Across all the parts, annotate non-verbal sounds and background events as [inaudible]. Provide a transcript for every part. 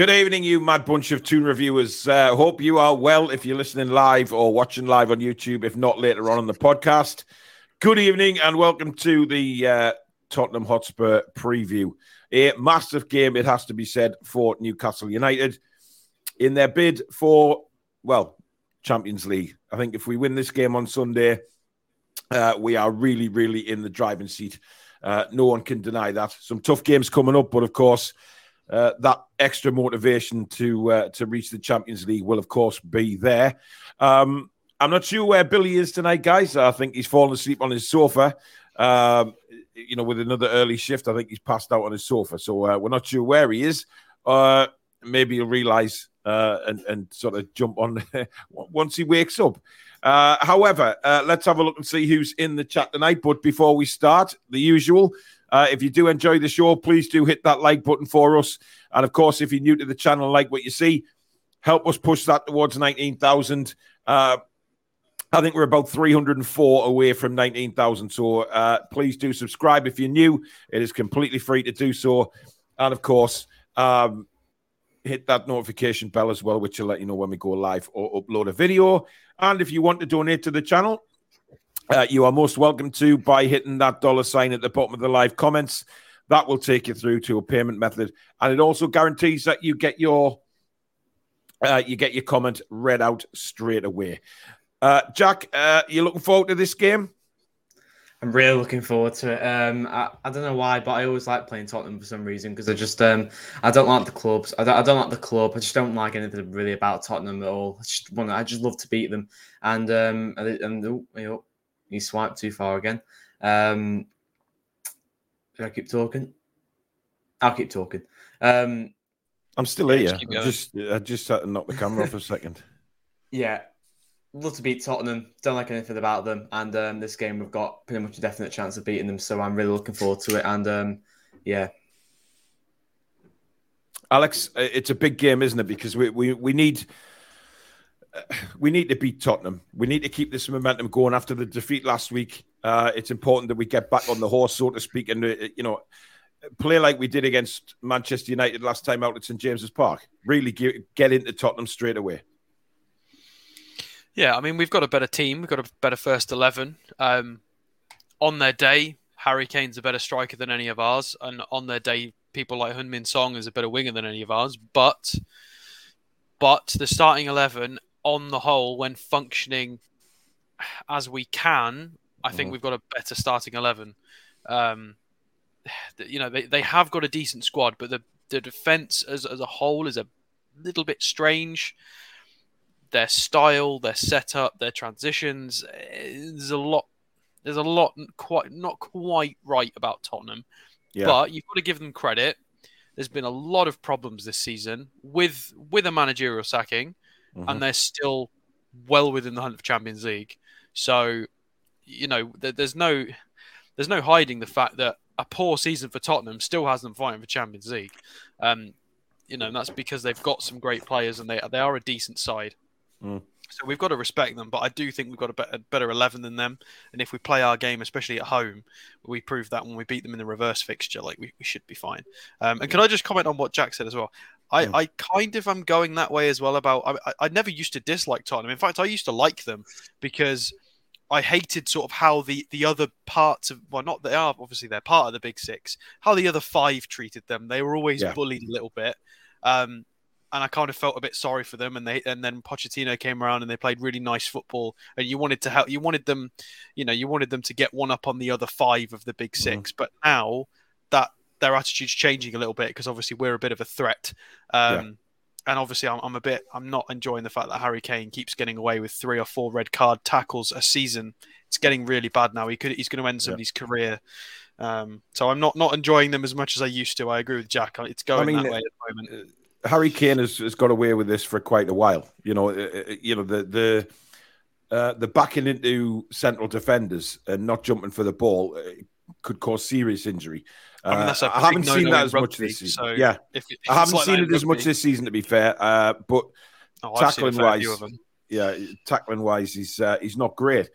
Good evening, you mad bunch of Toon reviewers. Uh, hope you are well if you're listening live or watching live on YouTube, if not later on on the podcast. Good evening and welcome to the uh, Tottenham Hotspur preview. A massive game, it has to be said, for Newcastle United in their bid for, well, Champions League. I think if we win this game on Sunday, uh, we are really, really in the driving seat. Uh, no one can deny that. Some tough games coming up, but of course, uh, that extra motivation to uh, to reach the Champions League will, of course, be there. Um, I'm not sure where Billy is tonight, guys. I think he's fallen asleep on his sofa. Um, you know, with another early shift, I think he's passed out on his sofa. So uh, we're not sure where he is. Uh, maybe he'll realise uh, and and sort of jump on [laughs] once he wakes up. Uh, however, uh, let's have a look and see who's in the chat tonight. But before we start, the usual. Uh, if you do enjoy the show, please do hit that like button for us. And of course, if you're new to the channel, like what you see, help us push that towards 19,000. Uh, I think we're about 304 away from 19,000. So uh, please do subscribe if you're new. It is completely free to do so. And of course, um, hit that notification bell as well, which will let you know when we go live or upload a video. And if you want to donate to the channel, uh, you are most welcome to by hitting that dollar sign at the bottom of the live comments. That will take you through to a payment method, and it also guarantees that you get your uh, you get your comment read out straight away. Uh, Jack, uh, you looking forward to this game? I'm really looking forward to it. Um, I, I don't know why, but I always like playing Tottenham for some reason because I just um, I don't like the clubs. I don't, I don't like the club. I just don't like anything really about Tottenham at all. I just want I just love to beat them. And um, and, oh, you know, he swiped too far again. Um, I keep talking? I'll keep talking. Um, I'm still here. I just I just had to knock the camera off a second. [laughs] Yeah, love to beat Tottenham. Don't like anything about them. And um, this game, we've got pretty much a definite chance of beating them. So I'm really looking forward to it. And um, yeah. Alex, it's a big game, isn't it? Because we, we, we need [sighs] we need to beat Tottenham. We need to keep this momentum going after the defeat last week. Uh, it's important that we get back on the horse, so to speak, and uh, you know, play like we did against Manchester United last time out at St James's Park. Really get, get into Tottenham straight away. Yeah, I mean, we've got a better team. We've got a better first eleven. Um, on their day, Harry Kane's a better striker than any of ours, and on their day, people like Heung-min Son is a better winger than any of ours. But, but the starting eleven on the whole, when functioning as we can, I think mm. we've got a better starting eleven. Um, you know, they, they have got a decent squad, but the the defense as as a whole is a little bit strange. Their style, their setup, their transitions, there's a lot. There's a lot quite not quite right about Tottenham, yeah. but you've got to give them credit. There's been a lot of problems this season with with a managerial sacking mm-hmm. and they're still well within the hunt for Champions League. So, you know, there's no there's no hiding the fact that a poor season for Tottenham still has them fighting for Champions League. Um, you know, and that's because they've got some great players and they they are a decent side. Mm. So we've got to respect them, but I do think we've got a better, better 11 than them. And if we play our game, especially at home, we prove that when we beat them in the reverse fixture, like we, we should be fine. Um, and can I just comment on what Jack said as well? I, mm. I kind of am going that way as well about I, I never used to dislike Tottenham. In fact, I used to like them because I hated sort of how the, the other parts of well not they are obviously they're part of the big six, how the other five treated them. They were always yeah. bullied a little bit. Um, and I kind of felt a bit sorry for them. And they and then Pochettino came around and they played really nice football. And you wanted to help, you wanted them, you know, you wanted them to get one up on the other five of the big mm-hmm. 6 mm But now that their attitude's changing a little bit because obviously we're a bit of a threat. Um, yeah. And obviously, I'm, I'm, a bit. I'm not enjoying the fact that Harry Kane keeps getting away with three or four red card tackles a season. It's getting really bad now. He could. He's going to end somebody's yeah. career. Um, so I'm not not enjoying them as much as I used to. I agree with Jack. It's going I mean, that way at the moment. Uh, Harry Kane has, has got away with this for quite a while. You know, uh, uh, you know the the uh, the backing into central defenders and not jumping for the ball could cause serious injury. I, mean, uh, I haven't seen that as rugby, much this season. So yeah, if, if I haven't like seen it rugby. as much this season, to be fair. Uh, but oh, tackling wise, yeah, tackling wise, he's uh, he's not great.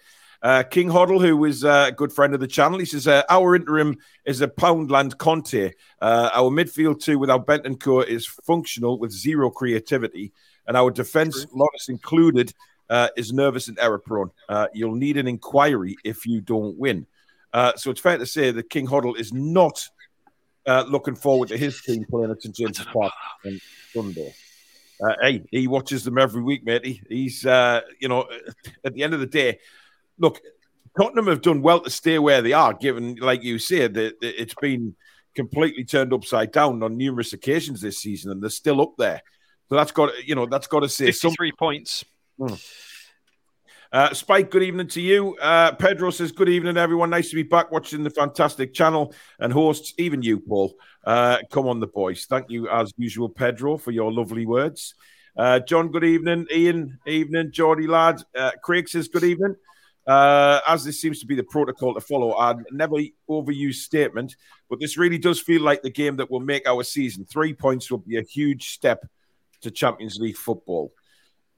Uh, King Hoddle, who is uh, a good friend of the channel, he says, uh, Our interim is a Poundland Conte. Uh, our midfield, two without Bentancur, is functional with zero creativity. And our defense, Lloris included, uh, is nervous and error prone. Uh, you'll need an inquiry if you don't win. so it's fair to say that King Hoddle is not looking forward to his team playing at St James's Park on Sunday. Uh, hey, he watches them every week, mate. He, he's, uh, you know, at the end of the day, look, Tottenham have done well to stay where they are, given, like you said, that it's been completely turned upside down on numerous occasions this season, and they're still up there. So that's got, you know, that's got to say some three points. Hmm. Uh, Spike, good evening to you. Uh, Pedro says, Good evening, everyone. Nice to be back watching the fantastic channel and hosts, even you, Paul. Uh, come on, the boys. Thank you, as usual, Pedro, for your lovely words. Uh, John, good evening. Ian, evening. Geordie, lad. Uh, Craig says, Good evening. Uh, as this seems to be the protocol to follow, I'd never overuse statement, but this really does feel like the game that will make our season. Three points will be a huge step to Champions League football.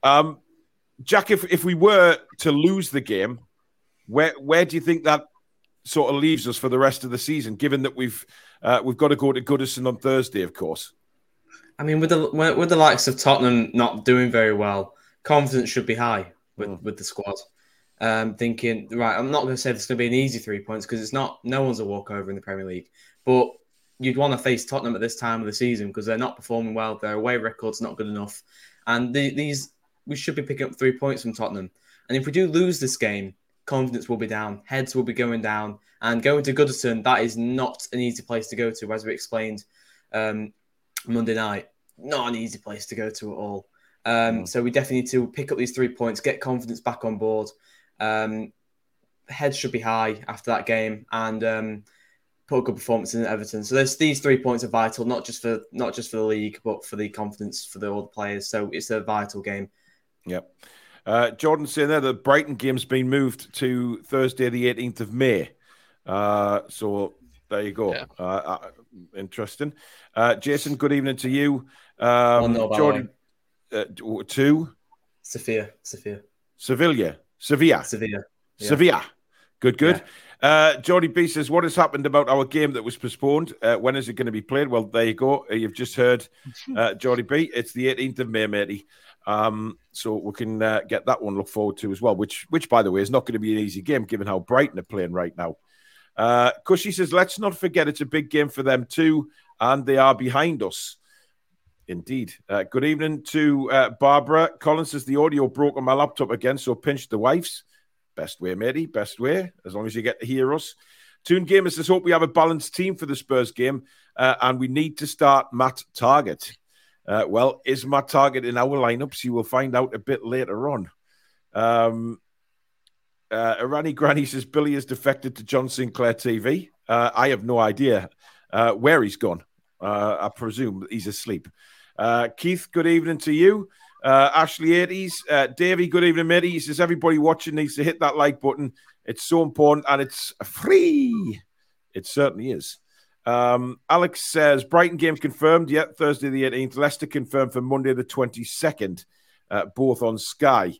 Um, Jack, if, if we were to lose the game, where where do you think that sort of leaves us for the rest of the season? Given that we've uh, we've got to go to Goodison on Thursday, of course. I mean, with the with the likes of Tottenham not doing very well, confidence should be high with, mm. with the squad. Um, thinking right, I'm not going to say it's going to be an easy three points because it's not. No one's a walkover in the Premier League, but you'd want to face Tottenham at this time of the season because they're not performing well. Their away record's not good enough, and the, these we should be picking up three points from Tottenham. And if we do lose this game, confidence will be down, heads will be going down, and going to Goodison, that is not an easy place to go to, as we explained um, Monday night. Not an easy place to go to at all. Um, mm. So we definitely need to pick up these three points, get confidence back on board. Um, heads should be high after that game, and um, put a good performance in Everton. So there's these three points are vital, not just for not just for the league, but for the confidence for the, all the players. So it's a vital game. Yep. Uh, Jordan saying there the Brighton game's been moved to Thursday, the 18th of May. Uh, so there you go. Yeah. Uh, uh interesting. Uh, Jason, good evening to you. Um, Jordan, uh, two. Sophia. Sophia. Sevilla. Sevilla. Sevilla. Yeah. Sevilla. Good, good. Yeah. Uh, Jordy B says, What has happened about our game that was postponed? Uh, when is it going to be played? Well, there you go. You've just heard uh, Jordy B. It's the 18th of May, matey. Um, so we can uh, get that one look forward to as well. Which, which by the way, is not going to be an easy game given how Brighton are playing right now. Uh, Cushy says, "Let's not forget it's a big game for them too, and they are behind us." Indeed. Uh, good evening to uh, Barbara. Collins says the audio broke on my laptop again, so pinched the wife's. Best way, matey. Best way. As long as you get to hear us. Toon Gamers says, hope we have a balanced team for the Spurs game, uh, and we need to start Matt Targett. Uh, well, is Matt Targett in our lineups? You will find out a bit later on. Um, uh, Irani Granny says Billy has defected to John Sinclair TV. Uh, I have no idea uh, where he's gone. Uh, I presume he's asleep. Uh, Keith, good evening to you. Uh, Ashley 80s, uh, Davey, good evening, matey. He says everybody watching needs to hit that like button. It's so important and it's free. It certainly is. Um, Alex says Brighton game confirmed. Yet Thursday the 18th. Leicester confirmed for Monday the 22nd, uh, both on Sky.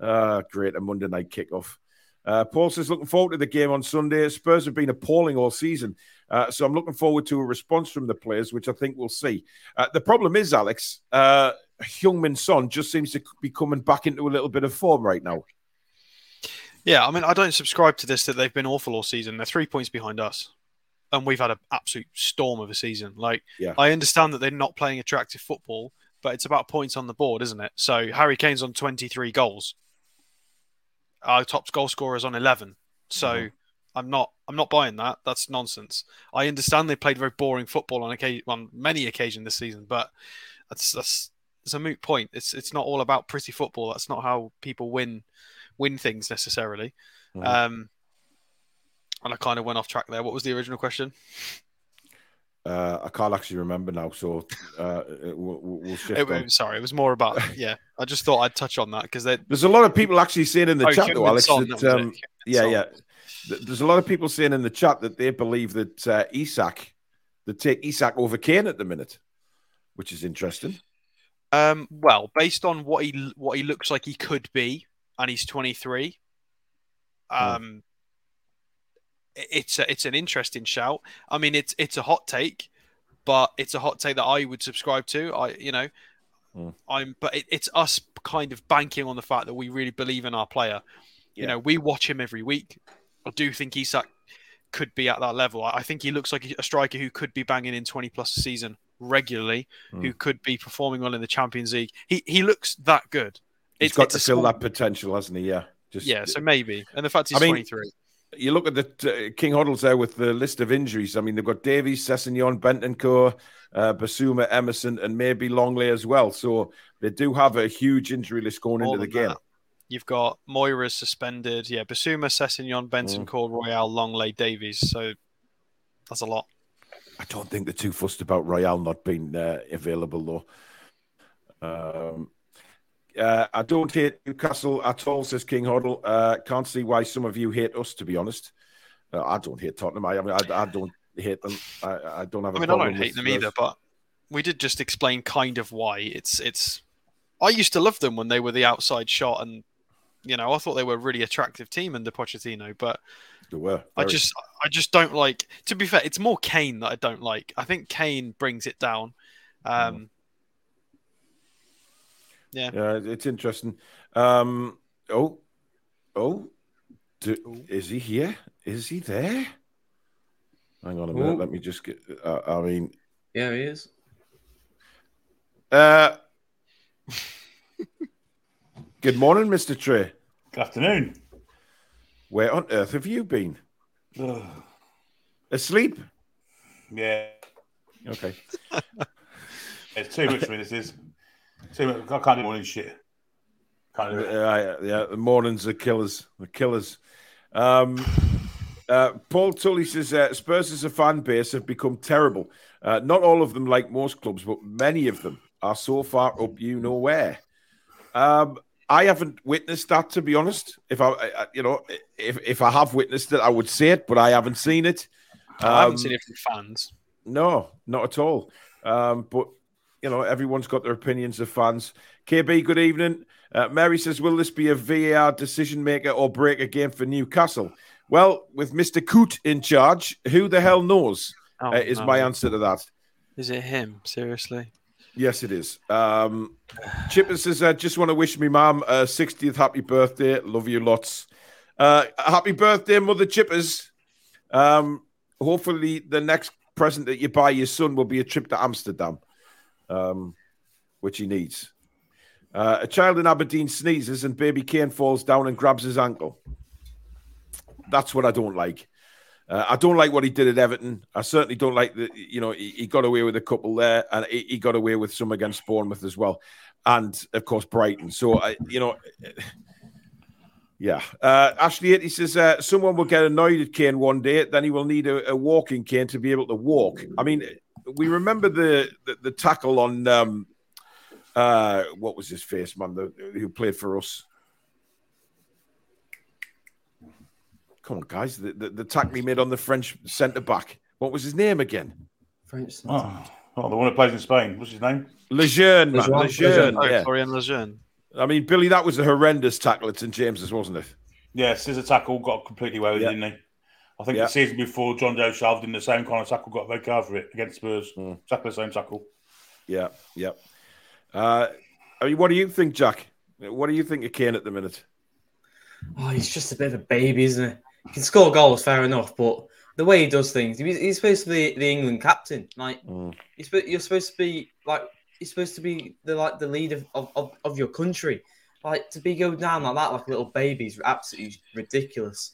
Uh, great, a Monday night kickoff. Uh, Paul says looking forward to the game on Sunday. Spurs have been appalling all season, uh, so I'm looking forward to a response from the players, which I think we'll see. Uh, the problem is, Alex, uh, Heung-min Son just seems to be coming back into a little bit of form right now. Yeah, I mean, I don't subscribe to this that they've been awful all season. They're three points behind us and we've had an absolute storm of a season. Like, yeah. I understand that they're not playing attractive football, but it's about points on the board, isn't it? So Harry Kane's on 23 goals. Our top goal scorer is on 11. So mm-hmm. I'm not I'm not buying that. That's nonsense. I understand they played very boring football on occasion, on many occasions this season, but that's that's it's a moot point. It's it's not all about pretty football. That's not how people win win things necessarily. Mm-hmm. Um, and I kind of went off track there. What was the original question? Uh, I can't actually remember now, so uh, we'll, we'll shift. It, sorry, it was more about [laughs] yeah. I just thought I'd touch on that because there's a lot of people actually saying in the oh, chat though, Alex. that, um, yeah, yeah. There's a lot of people saying in the chat that they believe that uh, Isak, they take Isak over Kane at the minute, which is interesting. Um, well, based on what he what he looks like he could be, and he's 23, Um, it's a, it's an interesting shout. I mean, it's it's a hot take, but it's a hot take that I would subscribe to. I you know, Mm. I'm but it, it's us kind of banking on the fact that we really believe in our player. You know, we watch him every week. I do think Isak could be at that level. I think he looks like a striker who could be banging in 20 plus a season regularly, who could be performing well in the Champions League. He he looks that good. He's It's- got it's to fill that potential, hasn't he? Yeah. Just Yeah, so maybe. And the fact he's I mean, 23. You look at the uh, King Hoddles there with the list of injuries. I mean, they've got Davies, Sessegnon, Bentancur, uh, Bissouma, Emerson, and maybe Lenglet as well. So they do have a huge injury list going into the than game. You've got Moira suspended. Yeah, Bissouma, Sessegnon, Benson, Mm. Royal, Lenglet, Davies. So that's a lot. I don't think they're too fussed about Royal not being uh, available though. Um, uh, I don't hate Newcastle at all, says King Hoddle. Uh, can't see why some of you hate us, to be honest. Uh, I don't hate Tottenham. I, I mean, I, I don't hate them. I, I don't have. a I mean, I don't hate them either, but we did just explain kind of why. It's it's. I used to love them when they were the outside shot, and you know I thought they were a really attractive team under Pochettino. But They were. I just I just don't like. To be fair, it's more Kane that I don't like. I think Kane brings it down. Um, Yeah, it's interesting. Um, oh, oh, do, is he here? Is he there? Hang on a minute. Oh. Let me just get. Uh, I mean, Yeah, he is. uh, good morning, Mister Trey. Good afternoon. Where on earth have you been? Ugh. Asleep? yeah, Okay. it's too much for me. This is too much. I can't do morning shit. Can't do it. Uh, yeah, the mornings are killers. The killers. Um, uh, Paul Tully says uh, Spurs as a fan base have become terrible. Uh, not all of them, like most clubs, but many of them are so far up you know where. Um, I haven't witnessed that, to be honest. If I, I- you know, if if I have witnessed it, I would say it, but I haven't seen it. I haven't Um, seen it from fans. no, not at all. Um, but you know, everyone's got their opinions of fans. KB, good evening. Uh, Mary says, "Will this be a VAR decision maker or break a game for Newcastle?" Well, with Mister Coote in charge, who the hell knows? Oh, uh, is no. my answer to that. Is it him? Seriously? Yes, it is. Um, Chipper says, "I just want to wish me mum a 60th happy birthday. Love you lots. Uh, happy birthday, Mother Chippers. Um, hopefully, the next present that you buy your son will be a trip to Amsterdam, um, which he needs. Uh, a child in Aberdeen sneezes and baby Kane falls down and grabs his ankle. That's what I don't like. Uh, I don't like what he did at Everton. I certainly don't like the, you know, he, he got away with a couple there, and he, he got away with some against Bournemouth as well, and of course Brighton. So I, you know, [sighs] yeah. Uh, Ashley, he says uh, someone will get annoyed at Kane one day, then he will need a, a walking cane to be able to walk. I mean, we remember the the, the tackle on um, uh, what was his face, man, the, who played for us. Come on, guys, the, the, the tackle he made on the French centre back. What was his name again? French. Oh, oh, the one who plays in Spain. What's his name? Lejeune, man. Lejeune, Lejeune, Oh, yeah. Florian Lejeune. I mean, Billy, that was a horrendous tackle at St James's, wasn't it? Yeah, scissor tackle got completely away with Yeah. it, didn't he? I think Yeah. the season before, Jonjo Shelvey in the same kind of tackle got a red card for it against Spurs. Mm. Exactly the same tackle. Yeah, yeah. Uh, I mean, what do you think, Jack? What do you think of Kane at the minute? Oh, he's just a bit of a baby, isn't he? He can score goals, fair enough, but the way he does things, he's, he's supposed to be the England captain. Like, Mm. he's, you're supposed to be like, he's supposed to be the like the leader of, of, of your country. Like to be going down like that, like a little baby, is absolutely ridiculous.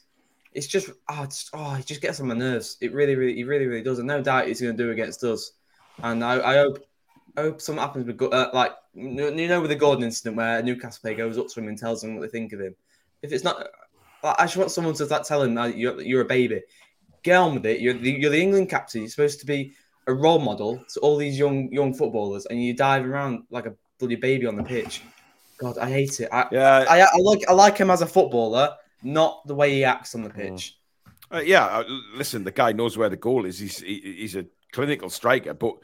It's just, oh, it's, oh, it just gets on my nerves. It really, really, he really, really does. And no doubt he's going to do against us. And I, I hope, I hope something happens with, uh, like, you know, with the Gordon incident where a Newcastle player goes up to him and tells him what they think of him. If it's not, I just want someone to like, tell him that you're, you're a baby. Get on with it. You're the, you're the England captain. You're supposed to be a role model to all these young young footballers, and you dive around like a bloody baby on the pitch. God, I hate it. I, Yeah, I, I like I like him as a footballer, not the way he acts on the pitch. uh, yeah. uh, Listen, the guy knows where the goal is. He's he, he's a clinical striker, but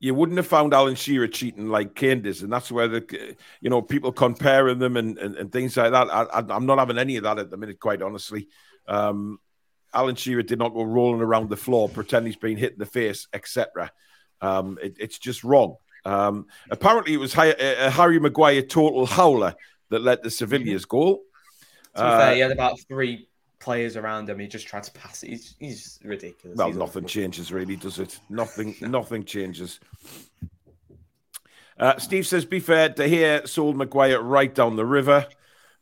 you wouldn't have found Alan Shearer cheating like Kane does, and that's where the you know people comparing them and and, and things like that. I, am not having any of that at the minute, quite honestly. Um, Alan Shearer did not go rolling around the floor, pretend he's been hit in the face, etc. Um, it, it's just wrong. Um, apparently, it was a Harry Maguire total howler that led the Sevilla's goal. To be uh, fair, he had about three players around him. He just tried to pass it. He's, he's ridiculous. Well, he's nothing awful. changes, really, does it? Nothing. [laughs] nothing changes. Uh, Steve says, "Be fair to hear sold Maguire right down the river.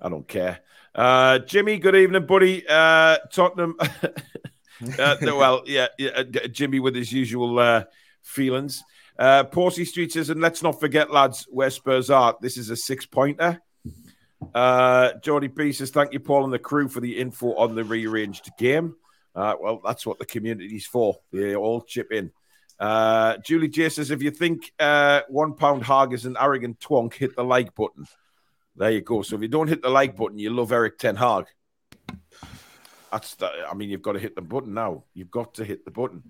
I don't care." Uh, Jimmy, good evening, buddy. Uh, Tottenham. [laughs] uh, [laughs] well, yeah, yeah, uh, Jimmy with his usual uh, feelings. Uh, Porcy Street says, and let's not forget, lads, where Spurs are. This is a six pointer. Uh, Jordy B says, Thank you, Paul, and the crew for the info on the rearranged game. Uh, well, that's what the community's for. They all chip in. Uh, Julie J says, If you think uh, one pound hog is an arrogant twonk, hit the like button. There you go. So if you don't hit the like button, you love Erik Ten Hag. That's I mean, you've got to hit the button now. You've got to hit the button.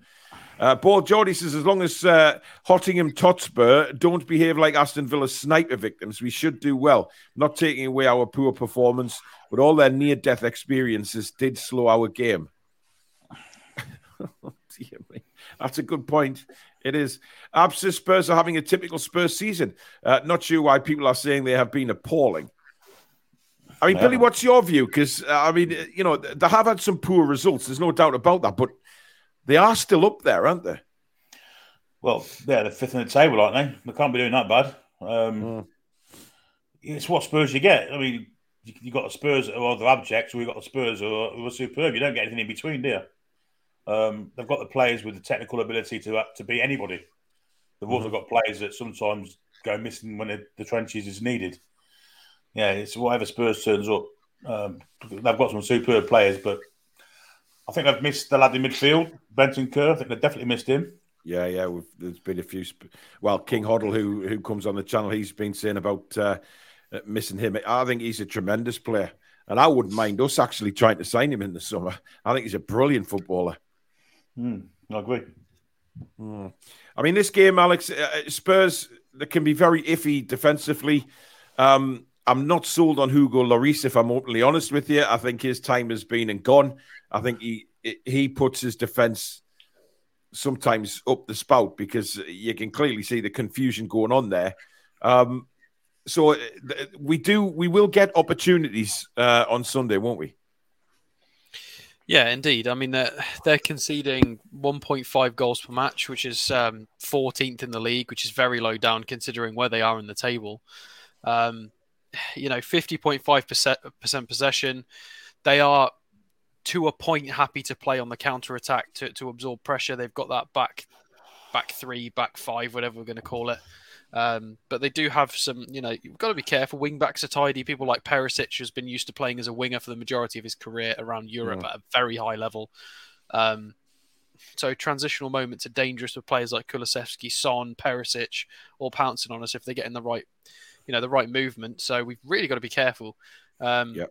Uh, Paul Jordy says, as long as uh, Hottingham Totspur don't behave like Aston Villa sniper victims, we should do well. Not taking away our poor performance, but all their near death experiences did slow our game. [laughs] oh, dear me. That's a good point. It is. Absa Spurs are having a typical Spurs season. Uh, not sure why people are saying they have been appalling. I mean. Billy, what's your view? Because, uh, I mean, you know, they have had some poor results. There's no doubt about that. But they are still up there, aren't they? Well, yeah, they're fifth in the table, aren't they? They can't be doing that bad. Um, mm. It's what Spurs you get. I mean, you, you got the Spurs are the abject, or you got the Spurs who are, who are, superb. You don't get anything in between, do you? Um, they've got the players with the technical ability to uh, to beat anybody. They've also mm-hmm. got players that sometimes go missing when the trenches is needed. Yeah, it's whatever Spurs turns up. Um, they've got some superb players, but I think they've missed the lad in midfield, Bentancur. I think they've definitely missed him. Yeah, yeah. there's been a few. Sp- well, King Hoddle, who who comes on the channel, he's been saying about uh, uh, missing him. I think he's a tremendous player, and I wouldn't mind us actually trying to sign him in the summer. I think he's a brilliant footballer. Mm, I agree. Mm. I mean, this game, Alex, uh, uh, Spurs they can be very iffy defensively. Um, I'm not sold on Hugo Lloris, if I'm openly honest with you. I think his time has been and gone. I think he he puts his defense sometimes up the spout because you can clearly see the confusion going on there. Um, so uh, we do we will get opportunities uh, on Sunday, won't we? Yeah, indeed. I mean, they're, they're conceding 1.5 goals per match, which is um, 14th in the league, which is very low down considering where they are in the table. Um, you know, 50.5% possession. They are to a point happy to play on the counter attack to, to absorb pressure. They've got that back back three, back five, whatever we're going to call it. Um, but they do have some, you know, you've got to be careful. Wing backs are tidy. People like Perisic has been used to playing as a winger for the majority of his career around Europe yeah. at a very high level. Um, so transitional moments are dangerous with players like Kulusevski, Son, Perisic, all pouncing on us if they get in the right, you know, the right movement. So we've really got to be careful. Um, yeah.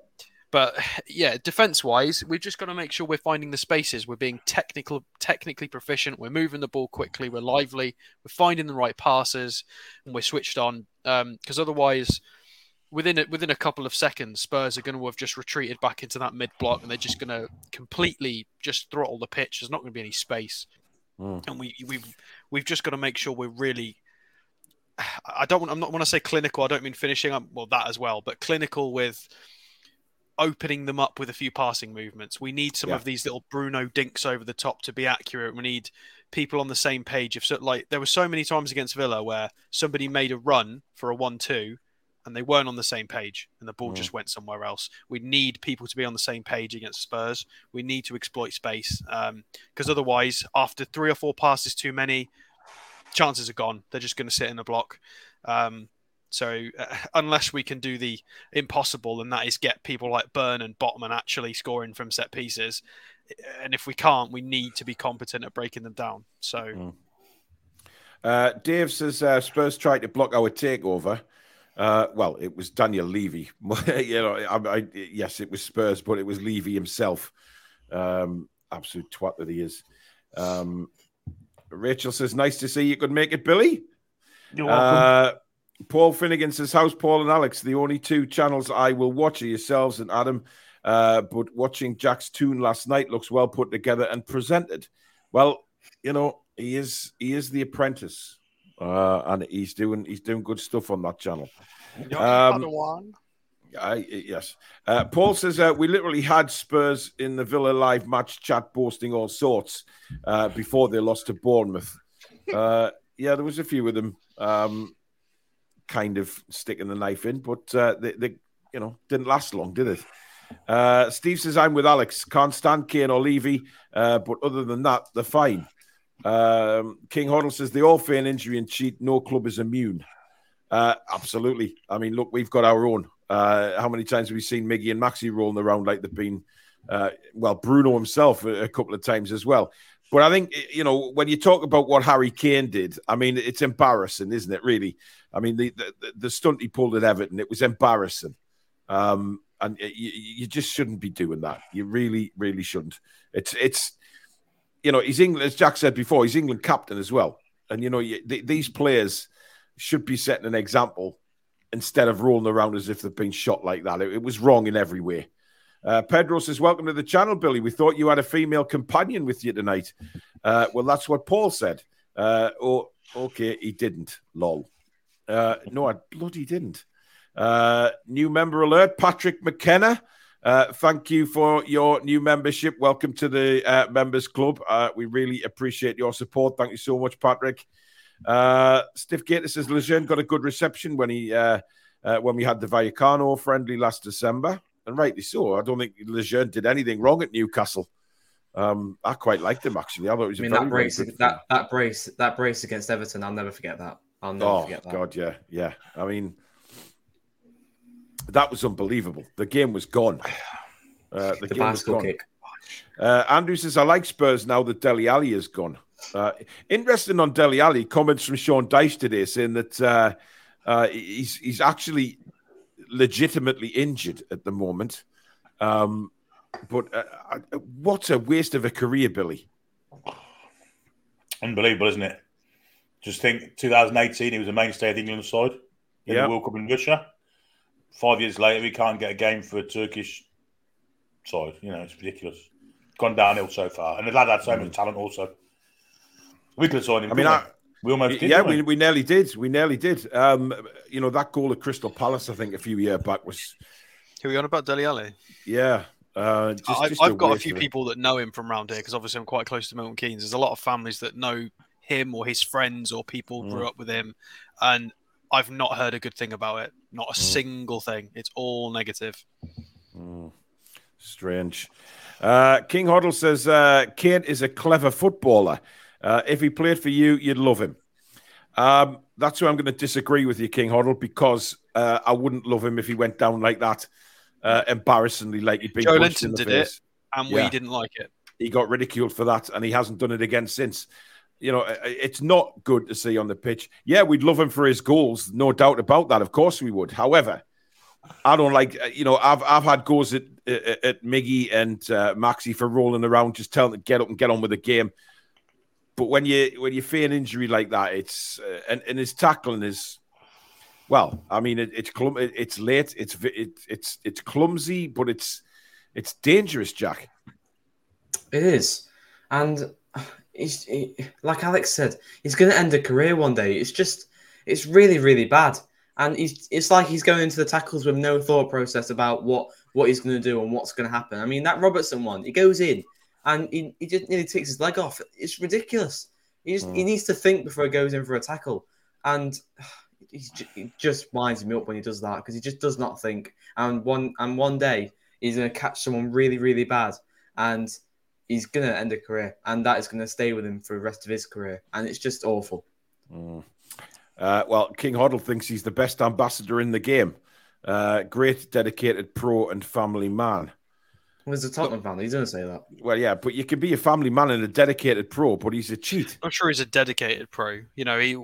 But yeah, defense wise, we've just got to make sure we're finding the spaces. We're being technical, technically proficient. We're moving the ball quickly. We're lively. We're finding the right passes, and we're switched on. Because um, otherwise, within a, within a couple of seconds, Spurs are going to have just retreated back into that mid block, and they're just going to completely just throttle the pitch. There's not going to be any space, mm. and we we've we've just got to make sure we're really. I don't want. I'm not want to say clinical. I don't mean finishing. up. well, that as well, but clinical with opening them up with a few passing movements. We need some yeah. of these little Bruno dinks over the top to be accurate. We need people on the same page. If so, like there were so many times against Villa where somebody made a run for a one-two and they weren't on the same page and the ball mm. just went somewhere else. We need people to be on the same page against Spurs. We need to exploit space because um, otherwise, after three or four passes too many, chances are gone. They're just going to sit in the block. Um, so uh, [laughs] unless we can do the impossible, and that is get people like Burn and Botman actually scoring from set pieces, and if we can't, we need to be competent at breaking them down. So. Mm. Uh, Dave says uh, Spurs tried to block our takeover. Uh, well, it was Daniel Levy. [laughs] you know, I, I, yes, it was Spurs, but it was Levy himself. Um, absolute twat that he is. Um, Rachel says, "Nice to see you could make it, Billy." You're welcome. Uh, Paul Finnegan says, "How's Paul and Alex? The only two channels I will watch are yourselves and Adam. Uh, but watching Jack's tune last night looks well put together and presented. Well, you know, he is he is the apprentice, uh, and he's doing he's doing good stuff on that channel. Um, I, yes. Uh, Paul says uh, we literally had Spurs in the Villa live match chat boasting all sorts uh, before they lost to Bournemouth. Uh, [laughs] yeah, there was a few of them um, kind of sticking the knife in, but uh, they, they, you know, didn't last long, did it? Steve says I'm with Alex. Can't stand Kane or Levy, but other than that, they're fine. Um, King Hoddle says they all feign injury and cheat. No club is immune. Absolutely. I mean, look, we've got our own. Uh, how many times have we seen Miggy and Maxi rolling around like they've been? Uh, well, Bruno himself a, a couple of times as well. But I think you know when you talk about what Harry Kane did, I mean it's embarrassing, isn't it? Really, I mean the the, the stunt he pulled at Everton, it was embarrassing, um, and you, you just shouldn't be doing that. You really, really shouldn't. It's it's you know he's England, as Jack said before, he's England captain as well, and you know you, th- these players should be setting an example instead of rolling around as if they've been shot like that. It, it was wrong in every way. Uh, Pedro says, Welcome to the channel, Billy. We thought you had a female companion with you tonight. Uh, well, that's what Paul said. Uh, oh, okay, he didn't. Lol. Uh, no, I bloody didn't. Uh, new member alert, Patrick McKenna. Uh, thank you for your new membership. Welcome to the members club. We really appreciate your support. Thank you so much, Patrick. Uh, Stiff Gator says Lejeune got a good reception when he uh, uh, when we had the Vallecano friendly last December, and rightly so. I don't think Lejeune did anything wrong at Newcastle. Um, I quite liked him actually. I thought it was I a mean that brace, good that that brace, that brace against Everton. I'll never forget that. I'll never Oh forget that. God, yeah, yeah. I mean, that was unbelievable. The game was gone. [sighs] Uh, the, The game was gone. kick. Uh, Andrew says, "I like Spurs now that Dele Alli is gone." Uh, interesting on Dele Alli. Comments from Sean Dyche today saying that uh, uh, he's he's actually legitimately injured at the moment. Um, but uh, uh, what a waste of a career, Billy. Unbelievable, isn't it? Just think 2018, he was a mainstay of the England side in Yeah. the World Cup in Russia. Five years later, he can't get a game for a Turkish side. You know, it's ridiculous. Gone downhill so far. And the lad had so much talent also. We could have signed him. I mean, couldn't I- we? we almost did. yeah, didn't we, we nearly did. We nearly did. Um, you know that goal at Crystal Palace, I think, a few years back was Who are we on about Dele Alli? yeah. Uh, just, I've, just I've got a few people that know him from around here because obviously I'm quite close to Milton Keynes. There's a lot of families that know him or his friends or people Mm. grew up with him, and I've not heard a good thing about it. Not a Mm. single thing. It's all negative. Mm. Strange. Uh, King Hoddle says uh, Kane is a clever footballer. Uh, if he played for you, you'd love him. Um, that's where I'm going to disagree with you, King Hoddle, because uh, I wouldn't love him if he went down like that, uh, embarrassingly, like he'd been Joelinton did it. And Yeah. we didn't like it. He got ridiculed for that, and he hasn't done it again since. You know, it's not good to see on the pitch. Yeah, we'd love him for his goals, no doubt about that. Of course, we would. However, I don't like. uh, You know, I've I've had goes at at, at Miggy and uh, Maxi for rolling around, just telling them to get up and get on with the game. But when you when you fear an injury like that, it's uh, and and his tackling is. Well, I mean, it, it's clum- it, it's late. It's it, it's it's clumsy, but it's it's dangerous, Jack. It is, and he's he, like Alex said, he's going to end a career one day. It's just, it's really, really bad, and he's it's like he's going into the tackles with no thought process about what what he's going to do and what's going to happen. I mean, that Robertson one, he goes in and he, he just nearly takes his leg off. It's ridiculous. He just he needs to think before he goes in for a tackle, and [sighs] he's, ju- he just winds me up when he does that because he just does not think. And one and one day he's going to catch someone really, really bad, and he's going to end a career, and that is going to stay with him for the rest of his career, and it's just awful. Uh, well, King Hoddle thinks he's the best ambassador in the game. Uh, great, dedicated pro and family man. Well, as a Tottenham fan, He going to say that. Well, yeah, but you can be a family man and a dedicated pro, but he's a cheat. I'm sure he's a dedicated pro. You know, he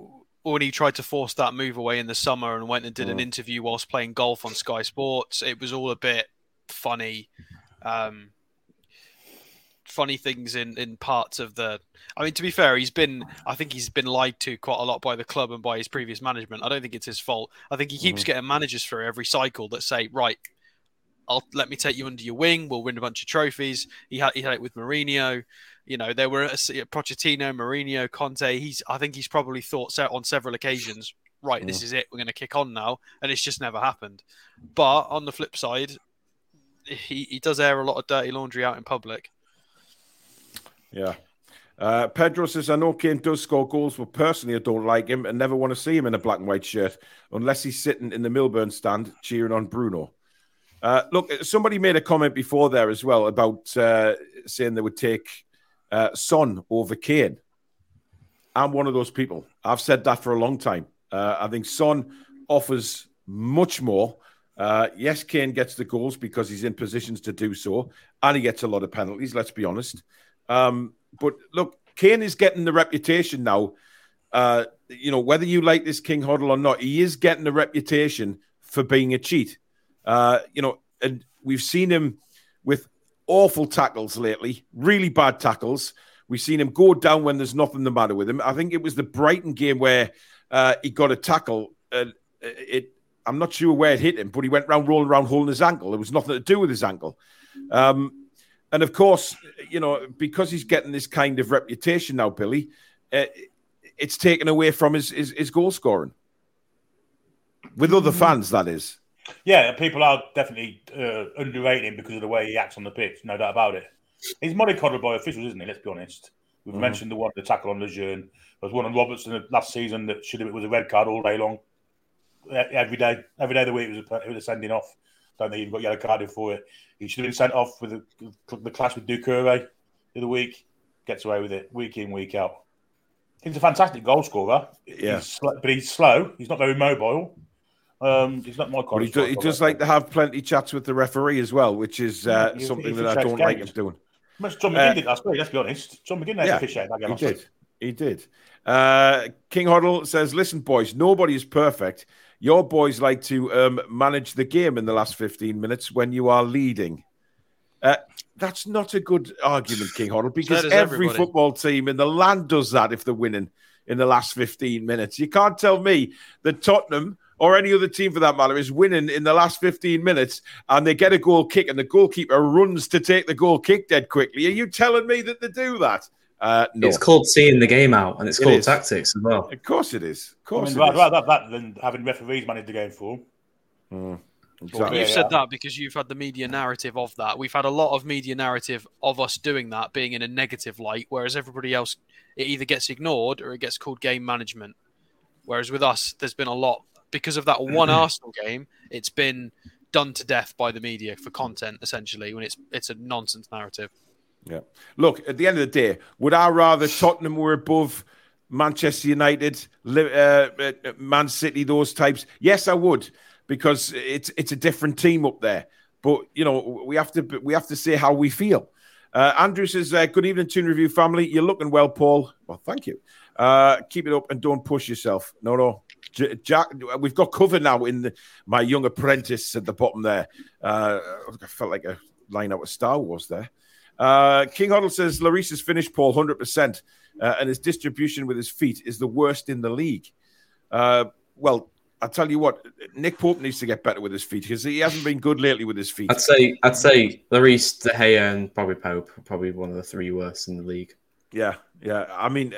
when he tried to force that move away in the summer and went and did an Mm. interview whilst playing golf on Sky Sports, it was all a bit funny. Um, funny things in in parts of the. I mean, to be fair, he's been. I think he's been lied to quite a lot by the club and by his previous management. I don't think it's his fault. I think he keeps mm-hmm. getting managers through every cycle that say, right, I'll let me take you under your wing. We'll win a bunch of trophies. He had he had it with Mourinho. You know, there were a, Pochettino, Mourinho, Conte. He's I think he's probably thought so on several occasions, right, this is it. We're going to kick on now, and it's just never happened. But on the flip side, he he does air a lot of dirty laundry out in public. Yeah. Uh, Pedro says, I know Kane does score goals, but personally, I don't like him and never want to see him in a black and white shirt unless he's sitting in the Milburn stand cheering on Bruno. Uh, look, somebody made a comment before there as well about uh, saying they would take uh, Son over Kane. I'm one of those people. I've said that for a long time. Uh, I think Son offers much more. Uh, yes, Kane gets the goals because he's in positions to do so, and he gets a lot of penalties. Let's be honest. Um, but look, Kane is getting the reputation now. Uh, you know, whether you like this King Hoddle or not, he is getting the reputation for being a cheat. Uh, you know, and we've seen him with awful tackles lately, really bad tackles. We've seen him go down when there's nothing the matter with him. I think it was the Brighton game where uh, he got a tackle. And it, I'm not sure where it hit him, but he went round rolling around holding his ankle. It was nothing to do with his ankle. Um, and of course, you know, because he's getting this kind of reputation now, Billy, uh, it's taken away from his, his, his goal scoring with other fans. That is. Yeah, people are definitely uh, underrating him because of the way he acts on the pitch. No doubt about it. He's mollycoddled by officials, isn't he? Let's be honest. We've mm-hmm. mentioned the one, the tackle on Lejeune. There was one on Robertson last season that should have it was a red card all day long. Every day, every day of the week, it was a, it was a sending off. Don't think he even got yellow carded for it. He should have been sent off with the, the clash with Doucouré the other week. Gets away with it week in, week out. He's a fantastic goal scorer. Yeah. He's but he's slow. He's not very mobile. Um, he's not my kind. He, do, he does like to have plenty chats with the referee as well, which is uh, yeah, something that I don't games. like him doing. Much John McGinn uh, did last week. Let's be honest. John McGinn yeah, officiated that game. He did. Week. He did. Uh, King Hoddle says, "Listen, boys, nobody is perfect. Your boys like to um, manage the game in the last 15 minutes when you are leading. Uh, that's not a good argument, King Hoddle, because every everybody. football team in the land does that if they're winning in the last 15 minutes. You can't tell me that Tottenham or any other team for that matter is winning in the last 15 minutes and they get a goal kick and the goalkeeper runs to take the goal kick dead quickly. Are you telling me that they do that? Uh, no. It's called seeing the game out, and it's it called is. tactics as well. Of course, it is. Of course, I mean, I'd rather have that than having referees manage the game for. Mm, exactly. You've said that because you've had the media narrative of that. We've had a lot of media narrative of us doing that being in a negative light, whereas everybody else, it either gets ignored or it gets called game management. Whereas with us, there's been a lot because of that one Arsenal game. It's been done to death by the media for content, essentially, when it's it's a nonsense narrative. Yeah. Look, at the end of the day, would I rather Tottenham were above Manchester United, uh, uh, Man City, those types? Yes, I would, because it's it's a different team up there. But you know, we have to we have to say how we feel. Uh, Andrew says, uh, "Good evening, Toon Review family. You're looking well, Paul. Well, thank you. Uh, keep it up and don't push yourself. No, no, Jack, we've got cover now in the, my young apprentice at the bottom there. Uh, I felt like a line out of Star Wars there. Uh, King Hoddle says Lloris finished Paul 100%, uh, and his distribution with his feet is the worst in the league. Uh, well, I'll tell you what, Nick Pope needs to get better with his feet because he hasn't been good lately with his feet. I'd say, I'd say Lloris, De Gea, and probably Pope, probably one of the three worst in the league. Yeah, yeah. I mean,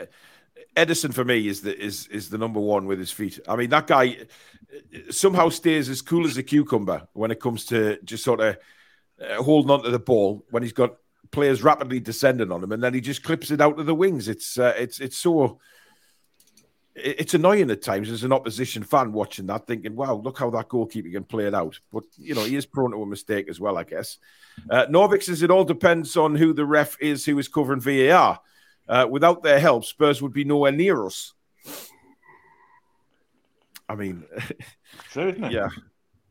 Ederson for me is the is is the number one with his feet. I mean, that guy somehow stays as cool as a cucumber when it comes to just sort of uh, holding onto the ball when he's got players rapidly descending on him, and then he just clips it out of the wings. It's uh, it's it's so it's annoying at times as an opposition fan watching that, thinking, "Wow, look how that goalkeeper can play it out." But you know, he is prone to a mistake as well, I guess. Uh, Norvik says it all depends on who the ref is who is covering VAR. Uh, without their help, Spurs would be nowhere near us. I mean, [laughs] true, yeah.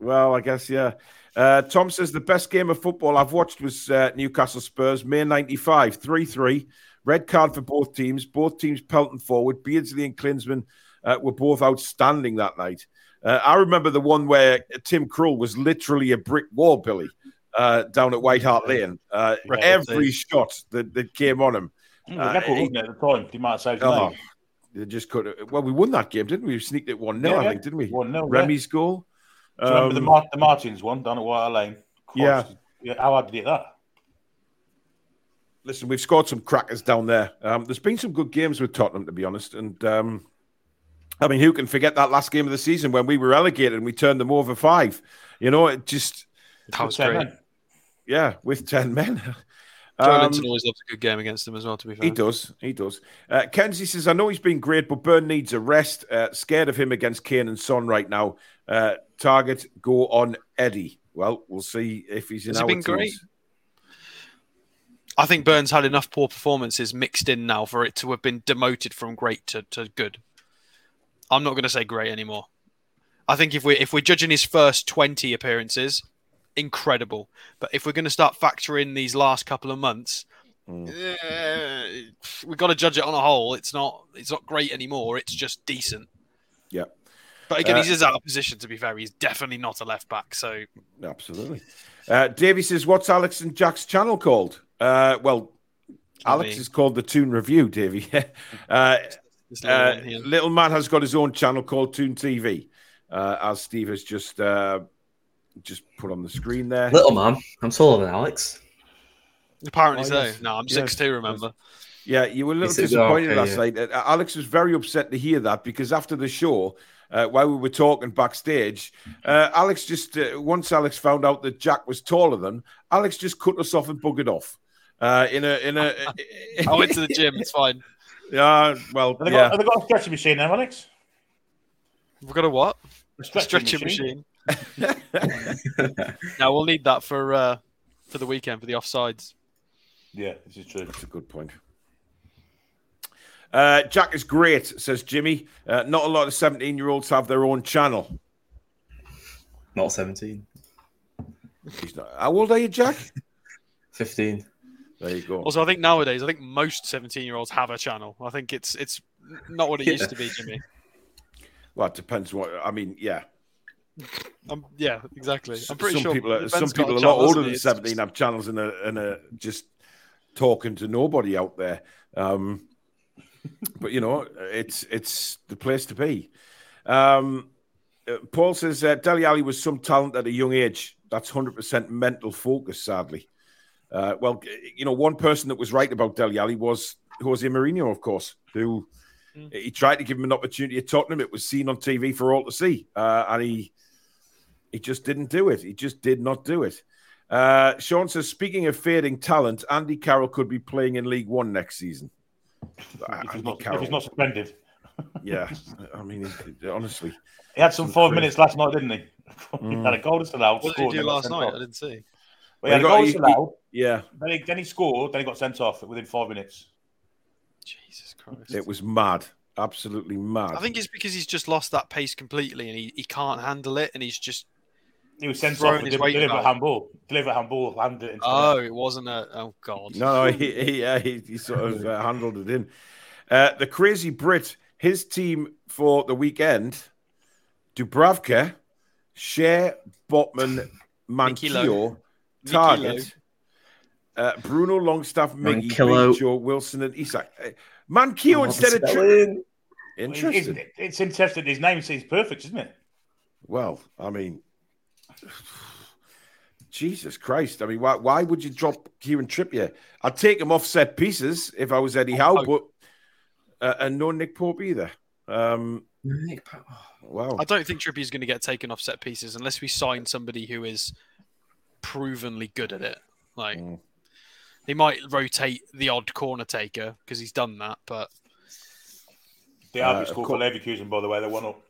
Well, I guess yeah. Uh, Tom says the best game of football I've watched was uh, Newcastle Spurs, May 95, 3 3. Red card for both teams. Both teams pelting forward. Beardsley and Klinsmann uh, were both outstanding that night. Uh, I remember the one where Tim Krul was literally a brick wall, Billy. uh, down at White Hart Lane. Uh, every shot that, that came on him, Mm, Uh, the record, he- wasn't it, at the time? He might have saved oh, they just could. Well, we won that game, didn't we? We sneaked it one 0 Yeah, I think, didn't we? 1-0, yeah. Remy's goal. Do you remember the, Um, Mar- the Martins one down at White Lane? Yeah. Yeah. How hard did he hit that? listen, we've scored some crackers down there. Um, there's been some good games with Tottenham, to be honest. And um, I mean, who can forget that last game of the season when we were relegated and we turned them over five? You know, it just That was great. men. yeah, with ten men. Joe Um, Linton always loves a good game against them as well. To be fair, He does. He does. Uh, Kenzie says, I know he's been great, but Burn needs a rest. Uh, scared of him against Kane and Son right now. Uh, Targett, go on Eddie. Well, we'll see if he's in Has our been teams. great? I think Burns had enough poor performances mixed in now for it to have been demoted from great to, to good. I'm not going to say great anymore. I think if we if we're judging his first 20 appearances, incredible. But if we're going to start factoring these last couple of months, Mm. eh, we've got to judge it on a whole. It's not it's not great anymore. It's just decent. Yeah. But again, Uh, he's out of position. To be fair, he's definitely not a left back. So Absolutely. Uh, Davey says, What's Alex and Jack's channel called? Uh, well, Alex is called The Toon Review, Davey. [laughs] uh, [laughs] little uh, little man has got his own channel called Toon TV, uh, as Steve has just uh, just put on the screen there. Little man, I'm taller than Alex. Apparently Oh, so. yes. No, I'm Yes. six two. Remember? Yeah, you were a little Is disappointed Okay, last yeah. night. Uh, Alex was very upset to hear that because after the show, uh, while we were talking backstage, uh, Alex just uh, once Alex found out that Jack was taller than Alex, just cut us off and buggered off. Uh, in a in a [laughs] I went to the gym. It's fine. [laughs] yeah, well, Have they, yeah, got, have they got a stretching machine now, Alex? We've got a what? A A stretching machine. [laughs] now we'll need that for uh, for the weekend for the offsides. Yeah, this is true. That's a good point. Uh, Jack is great, says Jimmy. Uh, not a lot of 17 year olds have their own channel. Not 17. He's not. How old are you, Jack? [laughs] 15. There you go. Also, I think nowadays, I think most seventeen-year-olds have a channel. I think it's it's not what it used to be, Jimmy. Well, it depends what I mean. Yeah, Um, yeah, exactly. I'm pretty some sure people are some people a lot older than 17 just- have channels and are, and are just talking to nobody out there. Um, but you know, it's it's the place to be. Um, uh, Paul says uh, Dele Alli was some talent at a young age. That's 100% mental focus, sadly. Uh, well, you know, one person that was right about Dele Alli was Jose Mourinho, of course, who Mm. he tried to give him an opportunity at Tottenham. It was seen on TV for all to see, uh, and he he just didn't do it. He just did not do it. Uh, Sean says, speaking of fading talent, Andy Carroll could be playing in League One next season. If Andy he's, not, if he's not suspended. [laughs] yeah. I mean, honestly, He had some Some five crazy- minutes last night, didn't he? [laughs] he Mm. had a goal disallowed. What did he do last night? off. I didn't see. Well, he had He a goal he- disallowed. yeah, Then he, then he scored. Then he got sent off within five minutes. Jesus Christ. it was mad, absolutely mad. I think it's because he's just lost that pace completely, and he, he can't handle it, and he's just He was sent Throwing off. his With weight deliberate handball. Deliberate handball. Handed it into oh, net. it wasn't a oh god. No, no, he he, uh, he, he sort of uh, handled it in. Uh, the crazy Brit, his team for the weekend: Dubravka, Schär, Botman, [laughs] Mickey Mankio, Targett, uh, Bruno Longstaff, Miggy, Mankillo. Big Joe, Wilson, and Isak. Uh, Mankio Oh, instead of the Tri- spelling. It's, interesting. it's, it's interesting. His name is perfect, isn't it? Well, I mean, Jesus Christ! I mean, why why would you drop Kieran Trippier? I'd take him off set pieces if I was Eddie Howe, Oh. but uh, and no Nick Pope either. Um, Nick Pa- wow. I don't think Trippier's going to get taken off set pieces unless we sign somebody who is provenly good at it. Like Mm. he might rotate the odd corner taker because he's done that, but The Uh, Arby of scored for Leverkusen, by the way. They won up.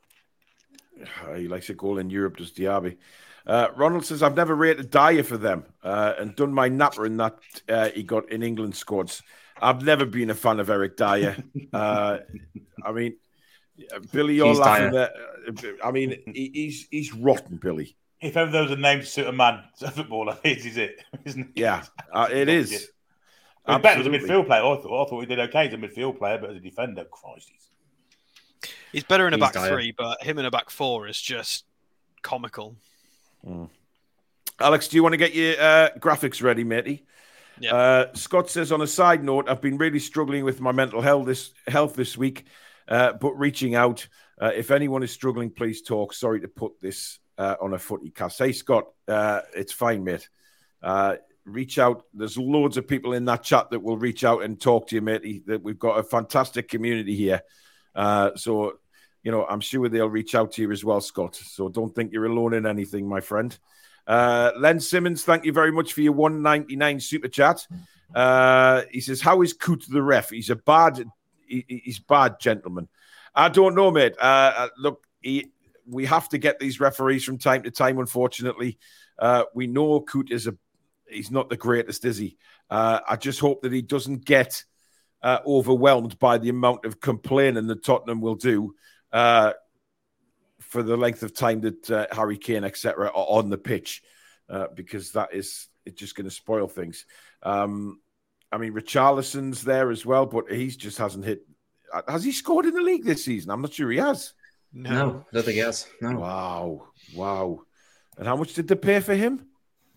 [sighs] He likes a goal in Europe, does Diaby. Uh, Ronald says, I've never rated Dier for them uh, and done my napper in that uh, he got in England squads. I've never been a fan of Eric Dier. [laughs] uh, I mean, Billy, you're He's laughing there. I mean, he, he's he's rotten, Billy. If ever there was a name to suit a man, [laughs] a footballer, [laughs] his is it, isn't it? Yeah, uh, it is. He's better as a midfield player. I thought. I thought he did okay as a midfield player, but as a defender, Christ, he's he's better in a He's back dire. three. But him in a back four is just comical. Alex, do you want to get your uh, graphics ready, matey? Yeah. Uh, Scott says, on a side note, I've been really struggling with my mental health this health this week, uh, but reaching out. Uh, if anyone is struggling, please talk. Sorry to put this uh, on a footy cast. Hey, Scott, uh, it's fine, mate. Uh, reach out. There's loads of people in that chat that will reach out and talk to you, matey. That we've got a fantastic community here. Uh, so, you know, I'm sure they'll reach out to you as well, Scott. So don't think you're alone in anything, my friend. Uh, Len Simmons, thank you very much for your 199 super chat. Uh, he says, "How is Coote the ref? He's a bad, he, he's bad gentleman. I don't know, mate. Uh, uh, look, he, we have to get these referees from time to time. Unfortunately, uh, we know Coote is a, he's not the greatest, is he? Uh, I just hope that he doesn't get uh, overwhelmed by the amount of complaining that Tottenham will do." Uh, for the length of time that uh, Harry Kane, etc., are on the pitch, uh, because that is it's just going to spoil things. Um, I mean, Richarlison's there as well, but he just hasn't hit. uh, Has he scored in the league this season? I'm not sure he has. No, I don't think he has. No, Wow, wow. And how much did they pay for him?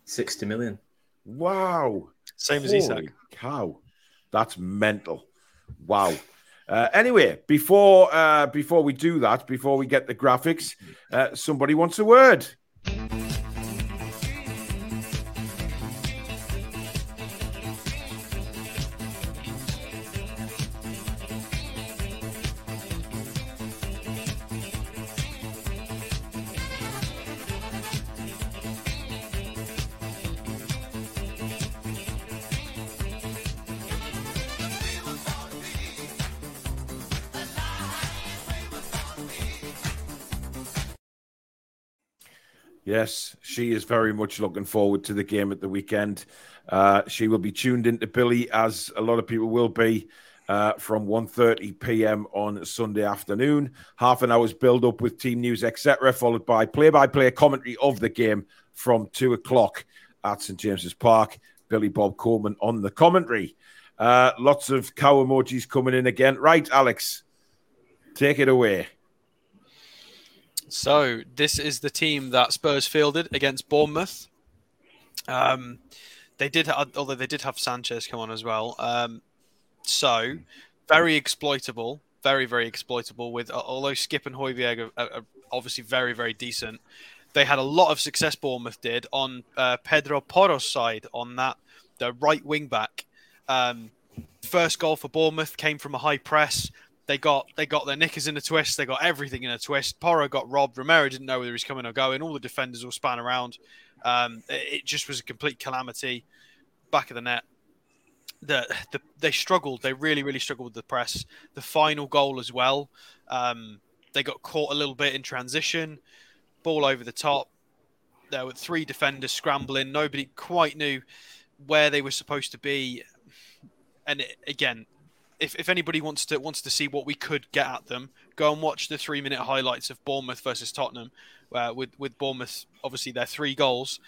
sixty million. Wow. Same as Holy Isak. cow, that's mental. Wow. Uh, anyway, before uh, before we do that, before we get the graphics, uh, somebody wants a word. Yes, she is very much looking forward to the game at the weekend. Uh, she will be tuned into Billy, as a lot of people will be, uh, from 1.30 p.m. on Sunday afternoon. Half an hour's build-up with team news, etc., followed by play-by-play commentary of the game from 2 o'clock at St. James's Park. Billy Bob Coleman on the commentary. Uh, lots of cow emojis coming in again. Right, Alex, take it away. So this is the team that Spurs fielded against Bournemouth. Um, they did, although they did have Sanchez come on as well. Um, so very exploitable, very very exploitable. With although Skipp and Højbjerg are, are, obviously very very decent, they had a lot of success. Bournemouth did on uh, Pedro Porro's side on that the right wing back. Um, first goal for Bournemouth came from a high press. They got they got their knickers in a twist. They got everything in a twist. Porro got robbed. Romero didn't know whether he's coming or going. All the defenders all span around. Um, it, it just was a complete calamity. Back of the net. The, the they struggled. They really really struggled with the press. The final goal as well. Um, they got caught a little bit in transition. Ball over the top. There were three defenders scrambling. Nobody quite knew where they were supposed to be. And it, again, if, if anybody wants to wants to see what we could get at them, go and watch the three minute highlights of Bournemouth versus Tottenham, uh, with with Bournemouth obviously their three goals,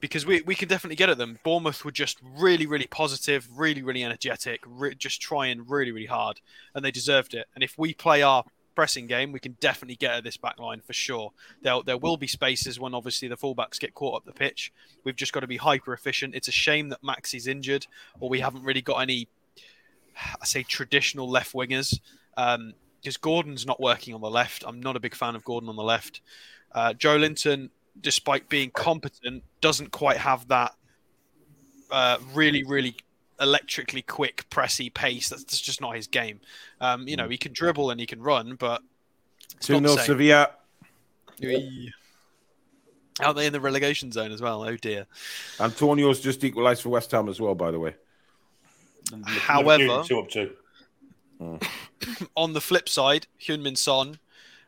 because we we can definitely get at them. Bournemouth were just really really positive, really really energetic, re- just trying really really hard, and they deserved it. And if we play our pressing game, we can definitely get at this back line for sure. There there will be spaces when obviously the fullbacks get caught up the pitch. We've just got to be hyper efficient. It's a shame that Maxi's injured, or we haven't really got any I say traditional left wingers um, because Gordon's not working on the left. I'm not a big fan of Gordon on the left. Uh, Joelinton, despite being competent, doesn't quite have that uh, really, really electrically quick, pressy pace. That's, that's just not his game. Um, you know, he can dribble and he can run, but it's 2 not 0 the same. Sevilla. Aren't they in the relegation zone as well? Oh dear. Antonio's just equalised for West Ham as well, by the way. However, two up two. [laughs] on the flip side, Heung-min Son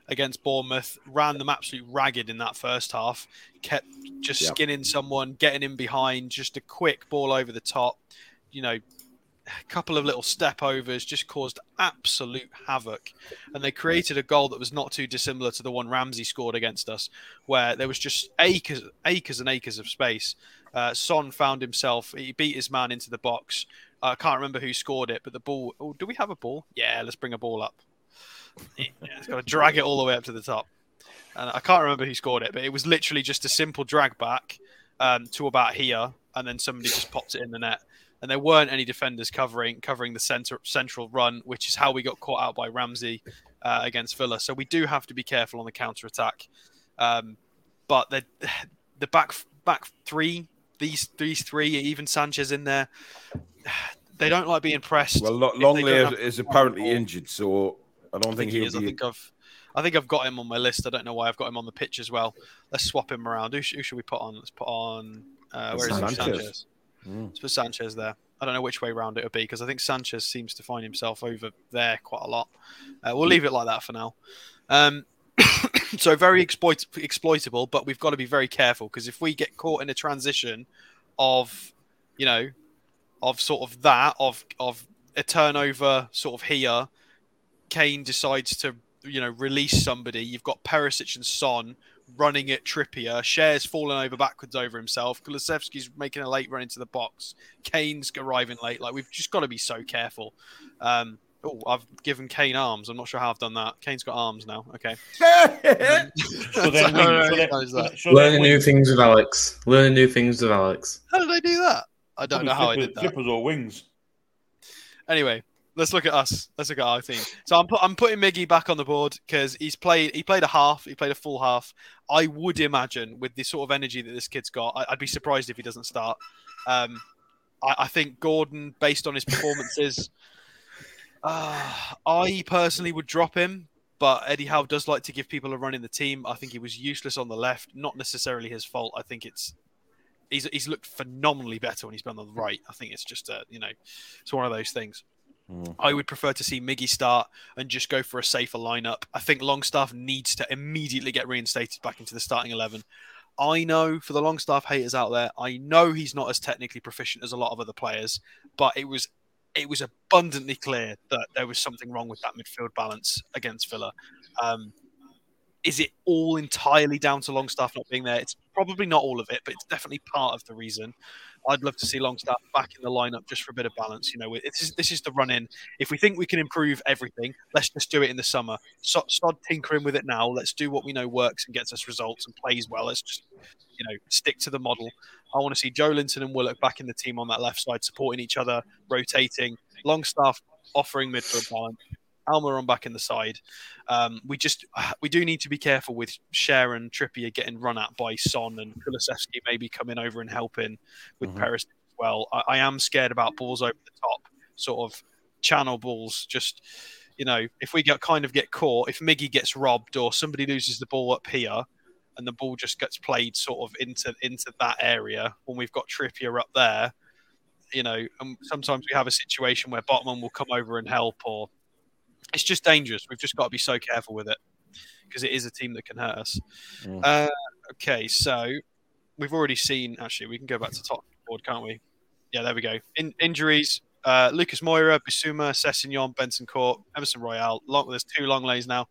against Bournemouth ran them absolutely ragged in that first half. Kept just Yep. skinning someone, getting in behind, just a quick ball over the top. You know, a couple of little step overs just caused absolute havoc. And they created a goal that was not too dissimilar to the one Ramsey scored against us, where there was just acres, acres and acres of space. Uh, Son found himself, he beat his man into the box. I can't remember who scored it, but the ball. Oh, do we have a ball? Yeah, let's bring a ball up. [laughs] Yeah, it's got to drag it all the way up to the top. And I can't remember who scored it, but it was literally just a simple drag back, um, to about here, and then somebody just popped it in the net. And there weren't any defenders covering covering the center central run, which is how we got caught out by Ramsey uh, against Villa. So we do have to be careful on the counter attack. Um, but the [sighs] the back back three, these these three, even Sanchez in there, [sighs] they don't like being pressed. Well, Lo- if they don't Lenglet is apparently injured, so I don't I think think he is. I think I've, I think I've got him on my list. I don't know why I've got him on the pitch as well. Let's swap him around. Who, who should we put on? Let's put on. Uh, where is Sanchez. Sanchez? Sanchez. Mm. Let's put Sanchez there. I don't know which way round it would be because I think Sanchez seems to find himself over there quite a lot. Uh, we'll leave it like that for now. Um, [laughs] so very exploit- exploitable, but we've got to be very careful because if we get caught in a transition of, you know, of sort of that of of a turnover sort of here, Kane decides to you know release somebody. You've got Perisic and Son running at Trippier. Schär's falling over backwards over himself. Kulusevski's making a late run into the box. Kane's arriving late. Like we've just got to be so careful. Um, oh, I've given Kane arms. I'm not sure how I've done that. Kane's got arms now. Okay. [laughs] So then, So, wing, so then, how is that? so then Learning new things with Alex. Learning new things with Alex. How did I do that? I don't know how I did that. Flippers or wings. Anyway, let's look at us. Let's look at our team. So I'm put, I'm putting Miggy back on the board because he's played he played a half, he played a full half. I would imagine with the sort of energy that this kid's got, I, I'd be surprised if he doesn't start. Um, I, I think Gordon, based on his performances, uh, I personally would drop him. But Eddie Howe does like to give people a run in the team. I think he was useless on the left, not necessarily his fault. I think it's he's he's looked phenomenally better when he's been on the right. I think it's just a you know, it's one of those things. Mm. I would prefer to see Miggy start and just go for a safer lineup. I think Longstaff needs to immediately get reinstated back into the starting eleven. I know for the Longstaff haters out there, I know he's not as technically proficient as a lot of other players, but it was it was abundantly clear that there was something wrong with that midfield balance against Villa. Um, is it all entirely down to Longstaff not being there? It's probably not all of it, but it's definitely part of the reason. I'd love to see Longstaff back in the lineup just for a bit of balance. You know, this is this is the run in. If we think we can improve everything, let's just do it in the summer. So, start tinkering with it now. Let's do what we know works and gets us results and plays well. Let's just you know stick to the model. I want to see Joelinton and Willock back in the team on that left side, supporting each other, rotating. Longstaff offering midfield balance. Almiron back in the side. Um, we just [sighs] we do need to be careful with Sharon Trippier getting run at by Son and Kulusevski maybe coming over and helping with Mhm. Paris as well. I, I am scared about balls over the top, sort of channel balls. Just you know, if we get kind of get caught, if Miggy gets robbed or somebody loses the ball up here, and the ball just gets played sort of into into that area when we've got Trippier up there. You know, and sometimes we have a situation where Botman will come over and help, or it's just dangerous. We've just got to be so careful with it because it is a team that can hurt us. Mm. Uh, okay, so we've already seen. Actually, we can go back to top board, can't we? Yeah, there we go. In, injuries: uh, Lucas Moura, Bissouma, Sessegnon, Benson Court, Emerson Royal. Long, there's two long lays now,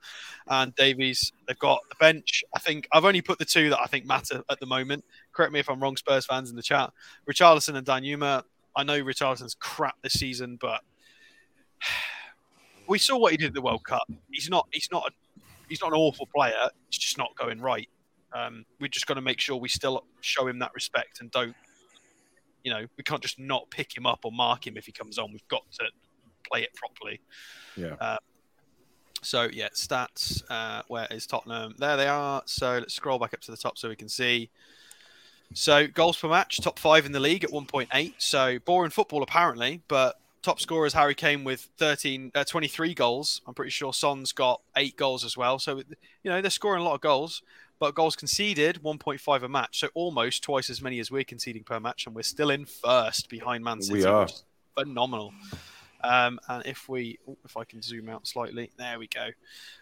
and Davies. They've got the bench. I think I've only put the two that I think matter at the moment. Correct me if I'm wrong, Spurs fans in the chat. Richarlison and Danjuma. I know Richarlison's crap this season, but [sighs] we saw what he did at the World Cup. He's not. He's not. A, he's not an awful player. It's just not going right. Um, we just got to make sure we still show him that respect and don't. You know, we can't just not pick him up or mark him if he comes on. We've got to play it properly. Yeah. So yeah, stats. Uh, where is Tottenham? There they are. So let's scroll back up to the top so we can see. So goals per match, top five in the league at 1.8. So boring football apparently, but top scorers Harry Kane with 13, uh, 23 goals. I'm pretty sure Son's got eight goals as well. So you know they're scoring a lot of goals, but goals conceded 1.5 a match. So almost twice as many as we're conceding per match, and we're still in first behind Man City. We are. which is phenomenal. Um, and if we, if I can zoom out slightly, there we go.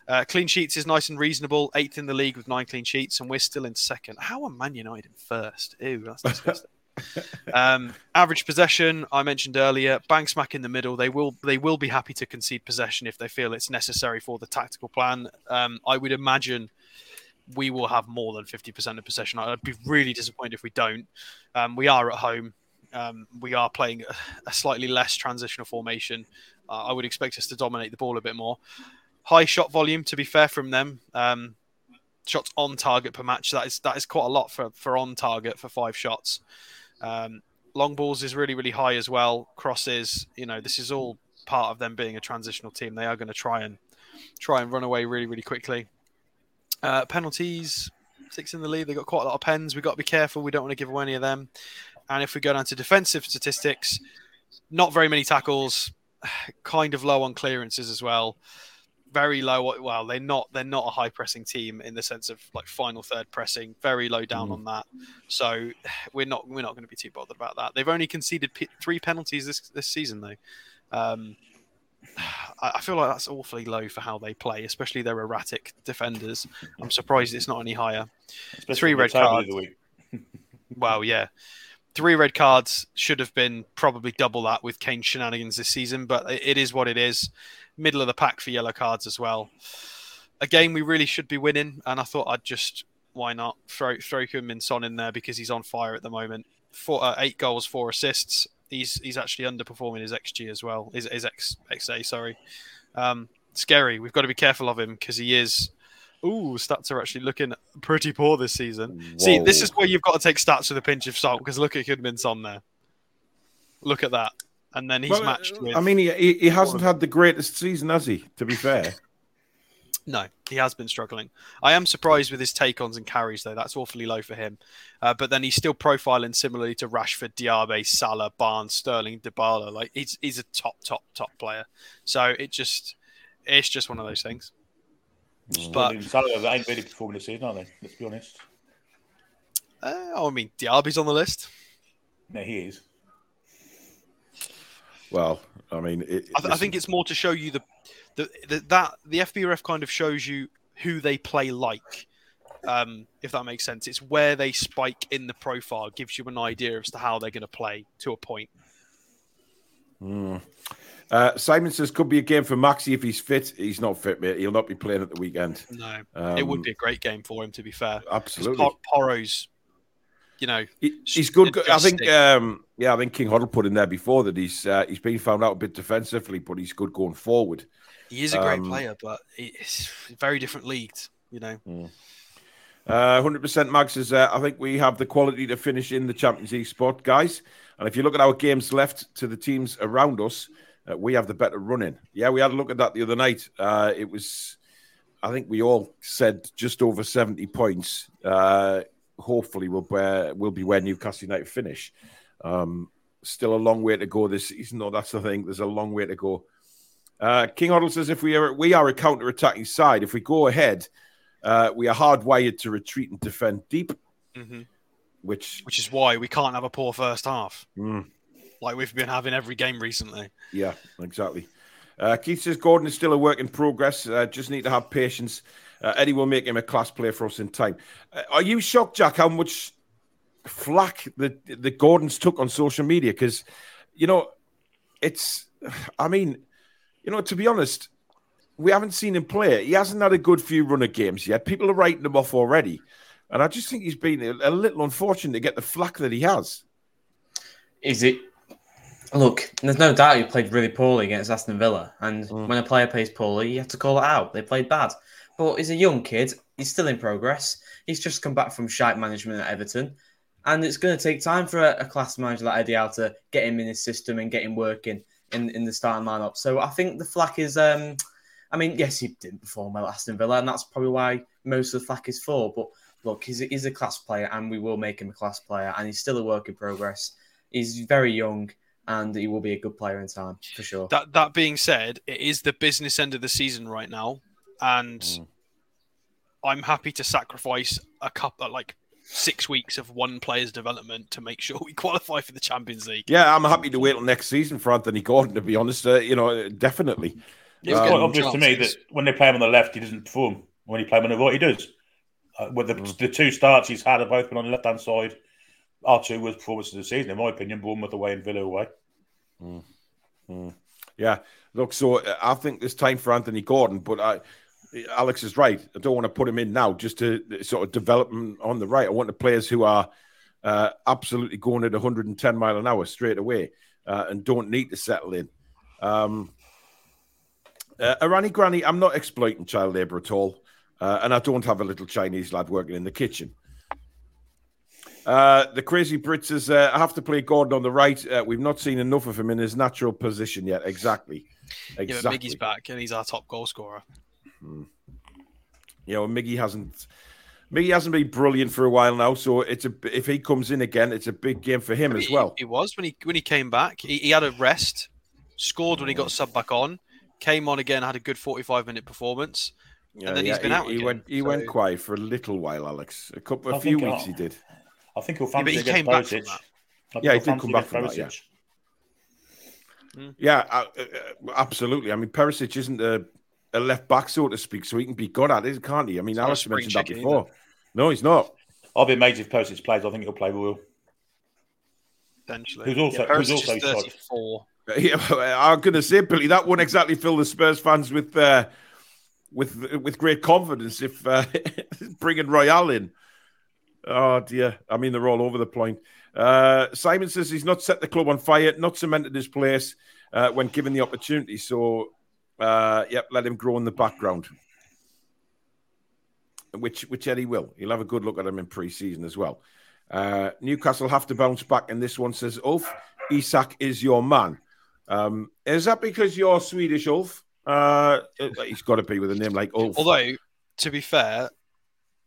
Uh, clean sheets is nice and reasonable. Eighth in the league with nine clean sheets, and we're still in second. How are Man United in first? Ew, that's disgusting. [laughs] um, average possession, I mentioned earlier, bang smack in the middle. They will they will be happy to concede possession if they feel it's necessary for the tactical plan. Um, I would imagine we will have more than fifty percent of possession. I'd be really disappointed if we don't. Um, we are at home. Um, we are playing a, a slightly less transitional formation. Uh, I would expect us to dominate the ball a bit more. High shot volume, to be fair, from them. Um, shots on target per match. That is that is quite a lot for for on target for five shots. Um, long balls is really really high as well. Crosses, you know, this is all part of them being a transitional team. They are going to try and try and run away really really quickly. Uh, penalties, six in the lead. They've got quite a lot of pens. We've got to be careful. We don't want to give away any of them. And if we go down to defensive statistics, not very many tackles, [sighs] kind of low on clearances as well. Very low. Well, they're not. They're not a high pressing team in the sense of like final third pressing. Very low down mm. on that. So [sighs] we're not. We're not going to be too bothered about that. They've only conceded p- three penalties this this season though. Um, [sighs] I feel like that's awfully low for how they play, especially their erratic defenders. I'm surprised it's not any higher. Especially Three red cards. [laughs] well, yeah. Three red cards should have been probably double that with Kane shenanigans this season, but it is what it is. Middle of the pack for yellow cards as well. A game we really should be winning, and I thought I'd just why not throw throw Min Son in there because he's on fire at the moment. Four, uh, eight goals, four assists he's he's actually underperforming his xG as well. His, his X, XA, sorry. Um, scary. We've got to be careful of him because he is. Ooh, stats are actually looking pretty poor this season. Whoa. See, this is where you've got to take stats with a pinch of salt because look at Kidman's on there. Look at that, and then he's well, matched with. I mean, he he, he hasn't had the greatest season, has he? To be fair. [laughs] No, he has been struggling. I am surprised with his take ons and carries, though. That's awfully low for him. Uh, but then he's still profiling similarly to Rashford, Diaby, Salah, Barnes, Sterling, Dybala. Like he's he's a top, top, top player. So it just it's just one of those things. Mm. But Salah ain't really performing this season, are they? Let's be honest. Uh, I mean, Diaby's on the list. No, he is. Well, I mean, it, I, th- I, think it's more to show you the the, the that the FBref kind of shows you who they play like. Um, if that makes sense, it's where they spike in the profile gives you an idea as to how they're going to play to a point. Mm. Uh, Simon says could be a game for Maxi if he's fit. He's not fit, mate. He'll not be playing at the weekend. No, um, it would be a great game for him. To be fair, absolutely. Porro's, you know, he's good. I think, um, yeah, I think King Hoddle put in there before that he's uh, he's been found out a bit defensively, but he's good going forward. He is a great um, player, but it's very different leagues, you know. Mm. Uh, 100% Max is. uh, I think we have the quality to finish in the Champions League spot, guys. And if you look at our games left to the teams around us, uh, we have the better running. Yeah, we had a look at that the other night. Uh, it was, I think we all said just over 70 points. Uh, hopefully, we'll, be, we'll be where Newcastle United finish. Um, still a long way to go this season, though. That's the thing. There's a long way to go. Uh, King Hoddle says if we are we are a counter attacking side, if we go ahead, uh, we are hardwired to retreat and defend deep. Mm-hmm. Which which is why we can't have a poor first half, mm. like we've been having every game recently. Yeah, exactly. Uh, Keith says Gordon is still a work in progress. Uh, just need to have patience. Uh, Eddie will make him a class player for us in time. Uh, are you shocked, Jack, how much flack the the Gordons took on social media? Because you know, it's. I mean, you know, to be honest, we haven't seen him play. He hasn't had a good few run of games yet. People are writing him off already. And I just think he's been a, little unfortunate to get the flack that he has. Is it? Look, there's no doubt he played really poorly against Aston Villa. And mm. when a player plays poorly, you have to call it out. They played bad. But he's a young kid. He's still in progress. He's just come back from shite management at Everton. And it's going to take time for a, a class manager like Eddie Howe to get him in his system and get him working in, in the starting lineup. So I think the flack is, um, I mean, yes, he didn't perform well at Aston Villa, and that's probably why most of the flack is for. But look, he's, he's a class player, and we will make him a class player, and he's still a work in progress. He's very young, and he will be a good player in time for sure. That that being said, it is the business end of the season right now, and mm. I'm happy to sacrifice a couple like six weeks of one player's development to make [laughs] sure we qualify for the Champions League. Yeah, I'm happy to wait till next season for Anthony Gordon. To be honest, uh, you know, definitely. It's um, quite obvious chances. to me that when they play him on the left, he doesn't perform. When he play him on the right, he does. Uh, with the, mm. the two starts he's had have both been on the left hand side. Our two was performance of the season, in my opinion. Bournemouth away and Villa away. Mm. Mm. Yeah, look. So uh, I think it's time for Anthony Gordon, but I Alex is right. I don't want to put him in now just to sort of develop him on the right. I want the players who are uh, absolutely going at 110 mile an hour straight away uh, and don't need to settle in. Um, uh, Arani Granny, I'm not exploiting child labour at all. Uh, and I don't have a little Chinese lad working in the kitchen. Uh, the crazy Brits says, uh, I have to play Gordon on the right. Uh, we've not seen enough of him in his natural position yet. Exactly. Yeah, but Miggy's back and he's our top goal scorer. Hmm. You know, Miggy hasn't. Miggy hasn't been brilliant for a while now, so it's a if he comes in again, it's a big game for him I mean, as well. He, he, was when he when he came back. He, he, had a rest, scored when he got subbed back on, came on again, had a good forty-five minute performance, yeah, and then yeah, he's been he, out. He again, went he so... went quiet for a little while, Alex. A couple, a I few weeks I- he did. I think he'll Yeah, fancy but he came back from that. Yeah, he he'll did come back against from that, yeah. Perisic. Yeah, uh, uh, absolutely. I mean, Perisic isn't a, a left back, so to speak, so he can be good at it, can't he? I mean, not a Alex mentioned that chicken before. No, he's not. I'll be amazed if Perisic plays. I think he'll play well. Potentially. Who's also- yeah, who's also is shot. 34. [laughs] Yeah, I'm going to say, Billy, that won't exactly fill the Spurs fans with uh, with with great confidence if uh, [laughs] bringing Royal in. Oh dear, I mean they're all over the point. Uh, Simon says he's not set the club on fire, not cemented his place uh, when given the opportunity. So, uh, yep, let him grow in the background. Which which Eddie will. He'll have a good look at him in pre-season as well. Uh, Newcastle have to bounce back, and this one says, "Ulf, Isak is your man." Um, is that because you're Swedish, Ulf? Uh, he's got to be with a name like Ulf. Although, to be fair,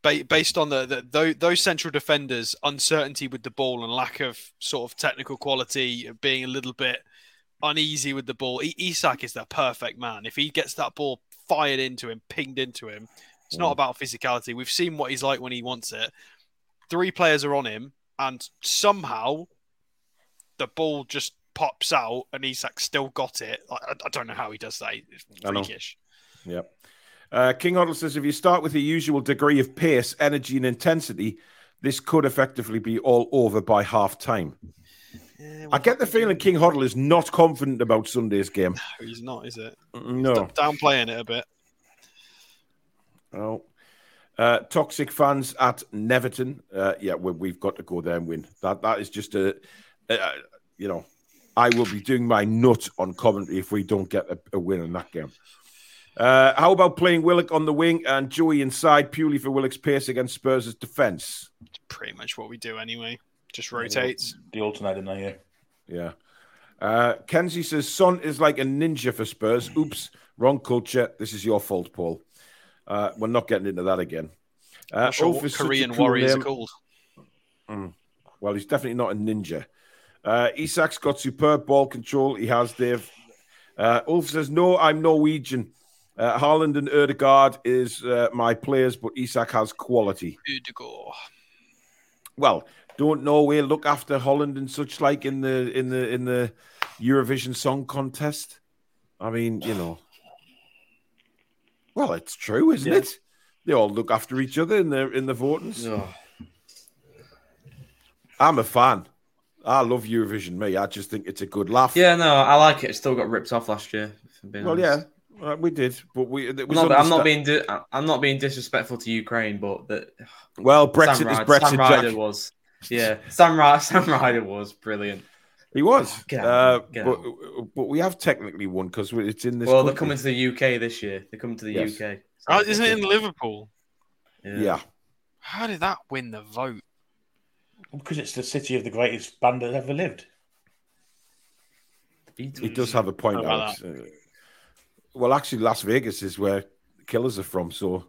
ba- based on the, the those central defenders' uncertainty with the ball and lack of sort of technical quality, being a little bit uneasy with the ball, Isak is the perfect man. If he gets that ball fired into him, pinged into him, it's not Mm. about physicality. We've seen what he's like when he wants it. Three players are on him, and somehow the ball just pops out, and Isak still got it. I, I- I don't know how he does that. It's freakish. Yep. Uh, King Hoddle says if you start with the usual degree of pace, energy, and intensity, this could effectively be all over by half time. Yeah, I get the feeling King Hoddle is not confident about Sunday's game. he's not, is it? No. downplaying it a bit. Oh. Uh, toxic fans at Neverton. Uh, yeah, we, we've got to go there and win. That that is just a, a you know, I will be doing my nut on commentary if we don't get a, a win in that game. Uh, how about playing Willock on the wing and Joey inside purely for Willock's pace against Spurs' defence? It's pretty much what we do anyway. Just rotates. The alternating there, yeah. Yeah. Uh, Kenzie says Son is like a ninja for Spurs. Oops, wrong culture. This is your fault, Paul. Uh, we're not getting into that again. Uh, Not sure Ulf what is Korean cool warriors name. are called. Well, he's definitely not a ninja. Uh, Isak's got superb ball control. He has, Dave. Uh, Ulf says, No, I'm Norwegian. Uh, Haaland and Ødegaard is uh, my players, but Isak has quality. Ødegaard. Well, don't Norway look after Holland and such like in the in the in the Eurovision Song Contest? I mean, you know. Well, it's true, isn't Yeah. it? They all look after each other in the in the votings. Oh, I'm a fan. I love Eurovision. Me, I just think it's a good laugh. yeah, no, I like it. It still got ripped off last year. if I'm being Well, honest. yeah, uh, we did, but we. It I'm was not, I'm not being di- I'm not being disrespectful to Ukraine, but that Well, Brexit is Brexit. Sam Ryder was yeah Sam Ryder, Sam Ryder was brilliant. He was, Get uh, get but but we have technically won because it's in this. well, they're coming to the UK this year. They're coming to the Yes. UK. Oh, isn't it in Liverpool? Yeah, How did that win the vote? Because it's the city of the greatest band that ever lived. he does have a point. Alex. Uh, well, actually, Las Vegas is where the Killers are from, so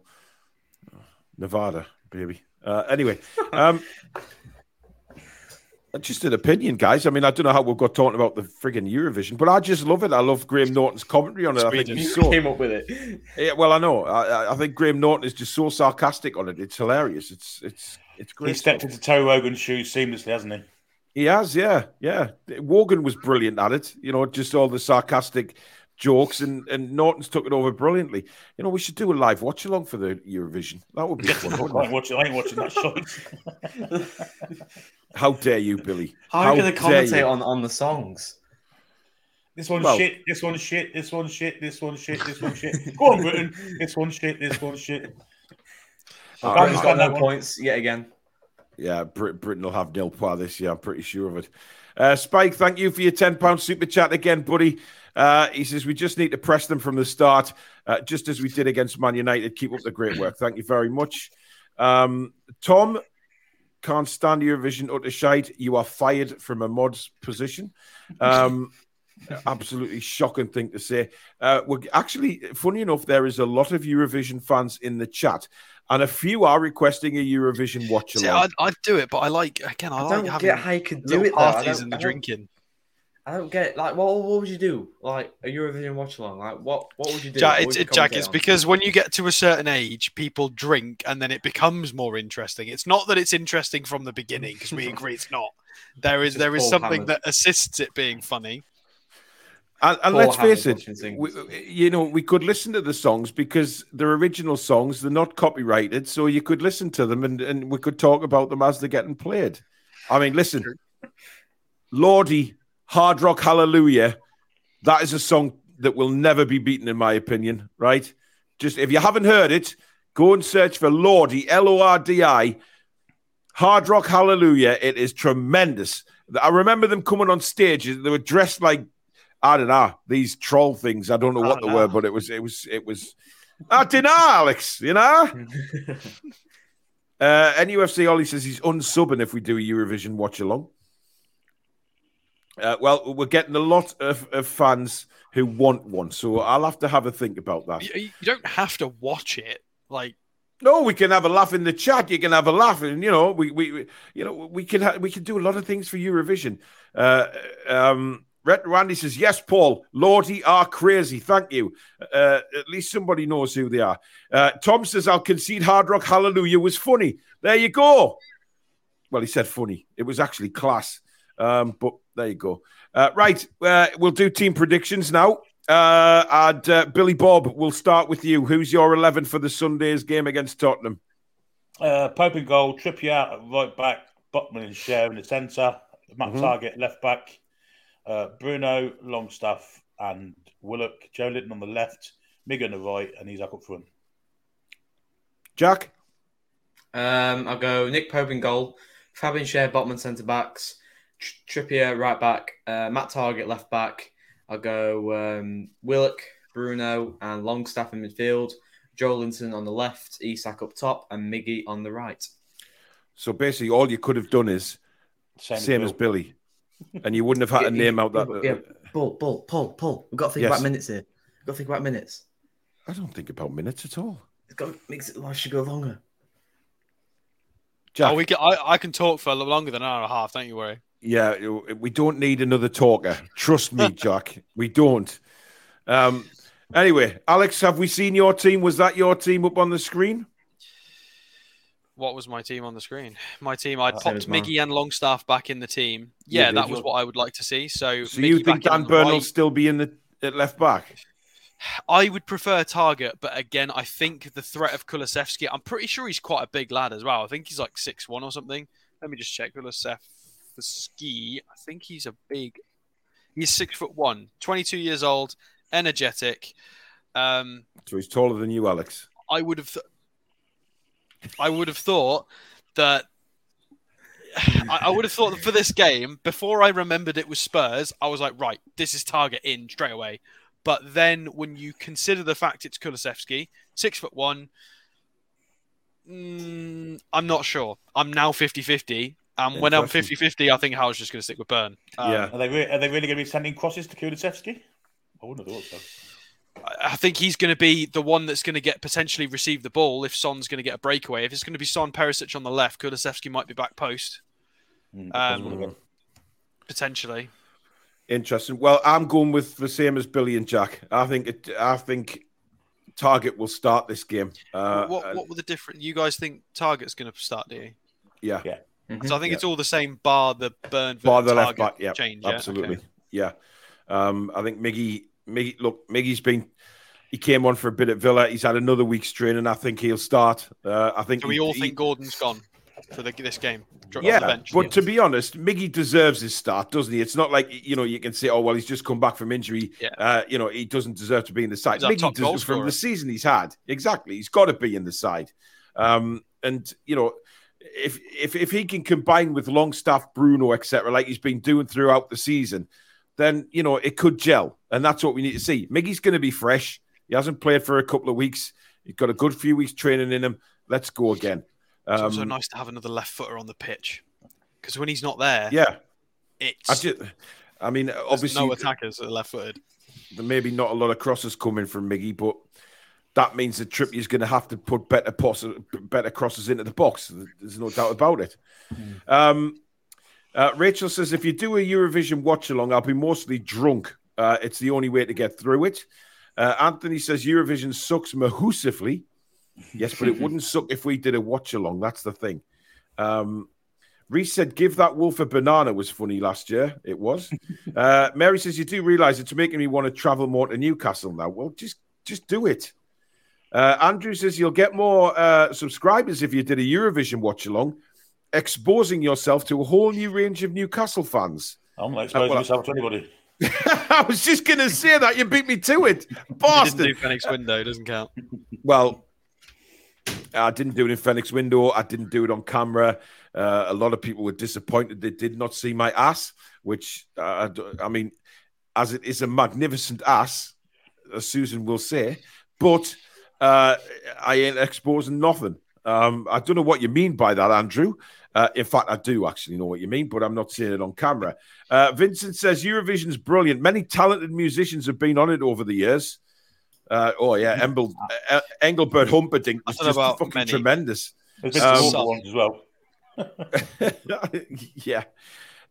Nevada, baby. Uh, anyway, um, [laughs] just an opinion, guys. I mean, I don't know how we've got talking about the frigging Eurovision, but I just love it. I love Graham Norton's commentary on it. I think Sweden. he's so [laughs] came up with it. Yeah, well, I know. I, I- I think Graham Norton is just so sarcastic on it. It's hilarious. It's it's it's great. He stepped into Terry Wogan's shoes seamlessly, hasn't he? He has, yeah, yeah. Wogan was brilliant at it. You know, just all the sarcastic jokes, and and Norton's took it over brilliantly. You know, we should do a live watch along for the Eurovision. That would be [laughs] fun. I ain't watching, I ain't watching that show. [laughs] How dare you, Billy? How are you gonna commentate you. on, on the songs? This one's Well- shit. This one's shit. This one's shit. This one's shit. This one's shit. Go on, Britain. This one's shit. This one's shit. All Can't right. Britain's just got that no one. points yet again. Yeah, Brit- Britain will have nil par this year. I'm pretty sure of it. Uh, Spike, thank you for your ten pound super chat again, buddy. Uh, he says, We just need to press them from the start, uh, just as we did against Man United. Keep up the great work. Thank you very much. Um, Tom, can't stand your Eurovision utter shite. You are fired from a mod's position. Um, [laughs] absolutely shocking thing to say. Uh, we're actually, funny enough, there is a lot of Eurovision fans in the chat, and a few are requesting a Eurovision watch See, along. I'd, I'd do it, but I like again. I, I like don't having get how you can do it. I parties don't- and the drinking. I don't get like what what would you do? Like a Eurovision watch along? Like what what would you do? Jack, it's, would you it, Jack, it's on? because when you get to a certain age, people drink and then it becomes more interesting. It's not that it's interesting from the beginning because we agree it's not. There is there is something Hammond. that assists it being funny. And, and let's face it, we, you know, we could listen to the songs because they're original songs, they're not copyrighted, so you could listen to them and, and we could talk about them as they're getting played. I mean, listen, Lordi, Hard Rock Hallelujah, that is a song that will never be beaten, in my opinion, right? Just if you haven't heard it, go and search for Lordi, L O R D I, Hard Rock Hallelujah. It is tremendous. I remember them coming on stage. They were dressed like I don't know these troll things. I don't know what don't they were, but it was it was it was. I don't know, Alex. You know. [laughs] Uh, NUFC Ollie says he's unsubbing if we do a Eurovision watch along. Uh, well, we're getting a lot of, of fans who want one, so I'll have to have a think about that. You, you don't have to watch it. Like No, we can have a laugh in the chat. You can have a laugh, and you know, we we, we you know we can ha- we can do a lot of things for Eurovision. Uh, um, Randy says yes, Paul. Lordi are crazy. Thank you. Uh, at least somebody knows who they are. Uh, Tom says I'll concede Hard Rock Hallelujah was funny. There you go. Well, he said funny. It was actually class. Um, but there you go. Uh, right, uh, we'll do team predictions now. Uh, and uh, Billy Bob, we'll start with you. Who's your 11 for the Sunday's game against Tottenham? Uh, Pope in goal, Trippier at right back, Botman and Schär in the centre, Matt Mhm. Targett left back, uh, Bruno, Longstaff, and Willock, Joelinton on the left, Mig on the right, and he's up front. Jack? Um, I'll go Nick Pope in goal, Fabian Share, Botman centre backs, Tr- Trippier right back, uh, Matt Targett left back. I'll go um, Willock, Bruno, and Longstaff in midfield. Joelinton on the left, Isak up top, and Miggy on the right. So basically, all you could have done is Same, same as Billy, and you wouldn't have had to Yeah, name out that. yeah, Paul, Paul, Paul, Paul. We've got to think Yes. about minutes here. We've got to think about minutes. I don't think about minutes at all. It's got makes it life should go longer. Jack, oh, we can, I, I can talk for longer than an hour and a half. Don't you worry. Yeah, we don't need another talker. Trust me, [laughs] Jack. We don't. Um, anyway, Alex, have we seen your team? Was that your team up on the screen? What was my team on the screen? My team, I'd same popped. Miggy and Longstaff back in the team. You Yeah, that was what I would like to see. So, So Miggy you think Dan on the Burn will right. still be in the at left back? I would prefer Targett, but again, I think the threat of Kulusevski. I'm pretty sure he's quite a big lad as well. I think he's like six one or something. Let me just check Kulusevski. I think he's a big. He's six foot one, 22 years old, energetic. Um, So he's taller than you, Alex. I would have. Th- I would have thought that. I, I would have thought that for this game, before I remembered it was Spurs, I was like, right, this is Targett in straight away. But then when you consider the fact it's Kulusevski, six foot one, mm, I'm not sure. I'm now 50 50. And when I'm Interesting. 50 50, I think Howe's just going to stick with Burn. Um, Yeah. Are they, re- are they really going to be sending crosses to Kulusevski? I wouldn't have thought so. I think he's going to be the one that's going to get potentially receive the ball if Son's going to get a breakaway. If it's going to be Son Perisic on the left, Kulusevski might be back post Mm, Um, potentially. Interesting. Well, I'm going with the same as Billy and Jack. I think it. I think Targett will start this game. Uh, what what were the different? You guys think Targett's going to start? Do you? yeah, Yeah. So I think Yeah. it's all the same, bar the burn bar the left back. Yeah, change. Absolutely. Okay. Yeah. Um, I think Miggy. Miggy. Look, Miggy's been. He came on for a bit at Villa. He's had another week's training. I think he'll start. Uh, I think So we he- all he- think Gordon's gone for the, this game. Yeah, bench. but to be honest, Miggy deserves his start, doesn't he? It's not like you know you can say, "Oh well, he's just come back from injury." Yeah. Uh, you know, he doesn't deserve to be in the side. Miggy deserves from the season he's had. Exactly, he's got to be in the side. Um, and you know, if if if he can combine with Longstaff, Bruno, etc., like he's been doing throughout the season, then you know it could gel, and that's what we need to see. Miggy's going to be fresh. He hasn't played for a couple of weeks. He's got a good few weeks training in him. Let's go again. It's Um, also nice to have another left footer on the pitch because when he's not there, yeah, it's I just, I mean, obviously, no attackers are left footed. maybe not a lot of crosses coming from Miggy, but that means that Trippier's going to have to put better poss- better crosses into the box. There's no doubt about it. Um, uh, Rachel says, if you do a Eurovision watch along, I'll be mostly drunk. Uh, it's the only way to get through it. Uh, Anthony says Eurovision sucks mahusively. Yes, but it [laughs] wouldn't suck if we did a watch along. That's the thing. Um, Reese said, "Give that wolf a banana" was funny last year. It was. [laughs] Uh, Mary says, "You do realize it's making me want to travel more to Newcastle now." Well, just just do it. Uh, Andrew says you'll get more uh, subscribers if you did a Eurovision watch along, exposing yourself to a whole new range of Newcastle fans. I'm not exposing well- myself to anybody. [laughs] I was just going to say that you beat me to it, [laughs] He didn't bastard. do Phoenix window, doesn't count. [laughs] Well, I didn't do it in Phoenix window. I didn't do it on camera. Uh, a lot of people were disappointed they did not see my ass, which uh, I d- I mean, as it is a magnificent ass, as Susan will say, but uh, I ain't exposing nothing. Um, I don't know what you mean by that, Andrew. Uh, in fact, I do actually know what you mean, but I'm not saying it on camera. Uh, Vincent says Eurovision's brilliant. Many talented musicians have been on it over the years. Uh, oh yeah, Embel, uh, Engelbert Humperdinck was don't know just about fucking many. tremendous. There's been Um, some ones as well. [laughs] yeah.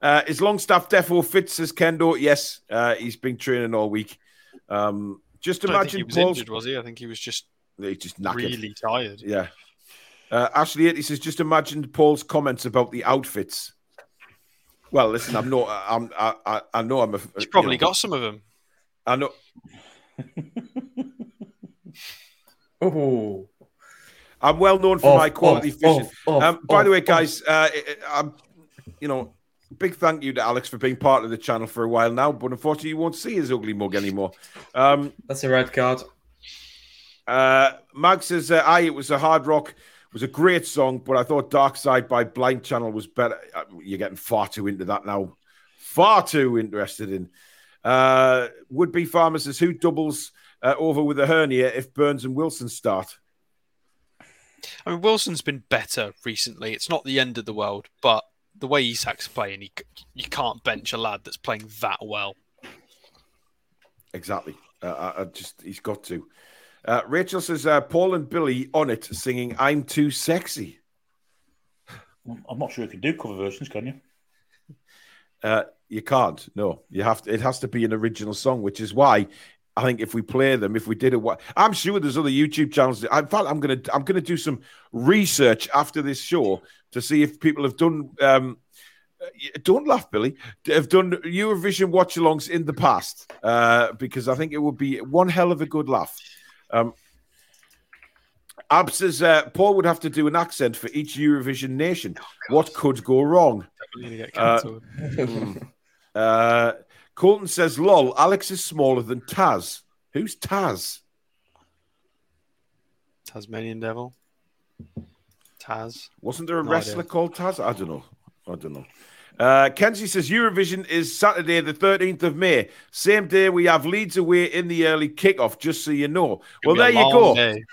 Uh, is Longstaff defo fit, says Kendo? Yes, uh, he's been training all week. Um, just I think he imagine was Paul's. injured, was he? I think he was just He's just knackered. really tired. Yeah. Uh, Ashley, he says, just imagine Paul's comments about the outfits. Well, listen, I'm not. I'm. I. I, I know I'm. A, He's you probably know, got some of them. I know. [laughs] Oh, I'm well known for Off, my quality off, fishing. off, off, um, by the way, guys, uh, I'm, you know, big thank you to Alex for being part of the channel for a while now, but unfortunately, you won't see his ugly mug anymore. Um, that's a red card. Uh, Mag says, uh, "Aye, it was a hard rock." Was a great song, but I thought Dark Side by Blind Channel was better. Uh, You're getting far too into that now. Far too interested in. Uh, would be farmer says who doubles uh, over with a hernia if Burns and Wilson start. I mean, Wilson's been better recently. It's not the end of the world, but the way Isak's playing, he, you can't bench a lad that's playing that well. Exactly. Uh, I, I just he's got to. Uh, Rachel says uh, Paul and Billy on it singing "I'm Too Sexy." I'm not sure you can do cover versions, can you? Uh, you can't. No, you have to. It has to be an original song, which is why I think if we play them, if we did it, what I'm sure there's other YouTube channels. In fact, I'm gonna I'm gonna do some research after this show to see if people have done. Um, uh, don't laugh, Billy. Have done Eurovision watch-alongs in the past uh, because I think it would be one hell of a good laugh. Um, Ab says uh, Paul would have to do an accent for each Eurovision nation. what could go wrong? Definitely gonna get Uh, cancelled. [laughs] Mm. Uh, Colton says, "Lol, Alex is smaller than Taz. Who's Taz? Tasmanian Devil. Taz. Wasn't there a No wrestler idea. called Taz? I don't know. I don't know." Uh, Kenzie says Eurovision is Saturday, the 13th of May. Same day we have Leeds away in the early kickoff, just so you know. Well, Gonna there you go. day.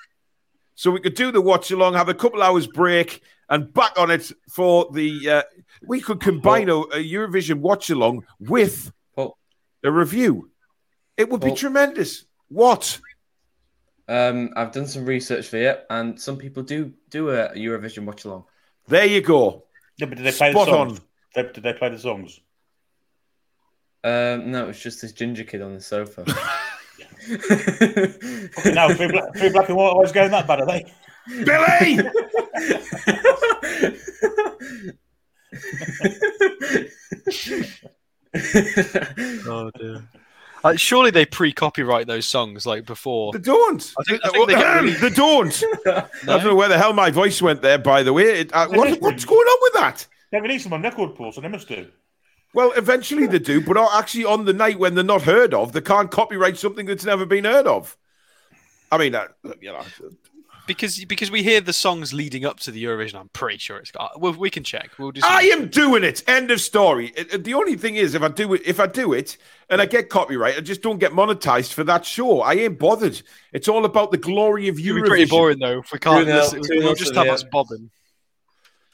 So we could do the watch along, have a couple hours break, and back on it for the. Uh, we could combine a, a Eurovision watch along with Paul, a review. It would be Well- tremendous. What? um, I've done some research for you, and some people do do a Eurovision watch along. There you go. Yeah, but did they play Spot the songs? on. Did, did they play the songs? Um, no, was just this ginger kid on the sofa. [laughs] [laughs] now, three black, three black and white always going that bad, are they? Billy! [laughs] Oh dear. Uh, surely they pre-copyright those songs like before. They don't. I think- I think they get really- they don't. I don't know where the hell my voice went there, by the way. It, uh, what, what's going on with that? They release them on record, Paul, so they must do. Well, eventually they do, but actually on the night when they're not heard of, they can't copyright something that's never been heard of. I mean, uh, you know, because because we hear the songs leading up to the Eurovision. I'm pretty sure it's got. Well, we can check. We'll just. I am doing it. End of story. It- it- the only thing is, if I do it, if I do it, and I get copyright, I just don't get monetized for that show. I ain't bothered. It's all about the glory of It'll be pretty boring though if we can't. Listen- we'll just have the- us bobbing.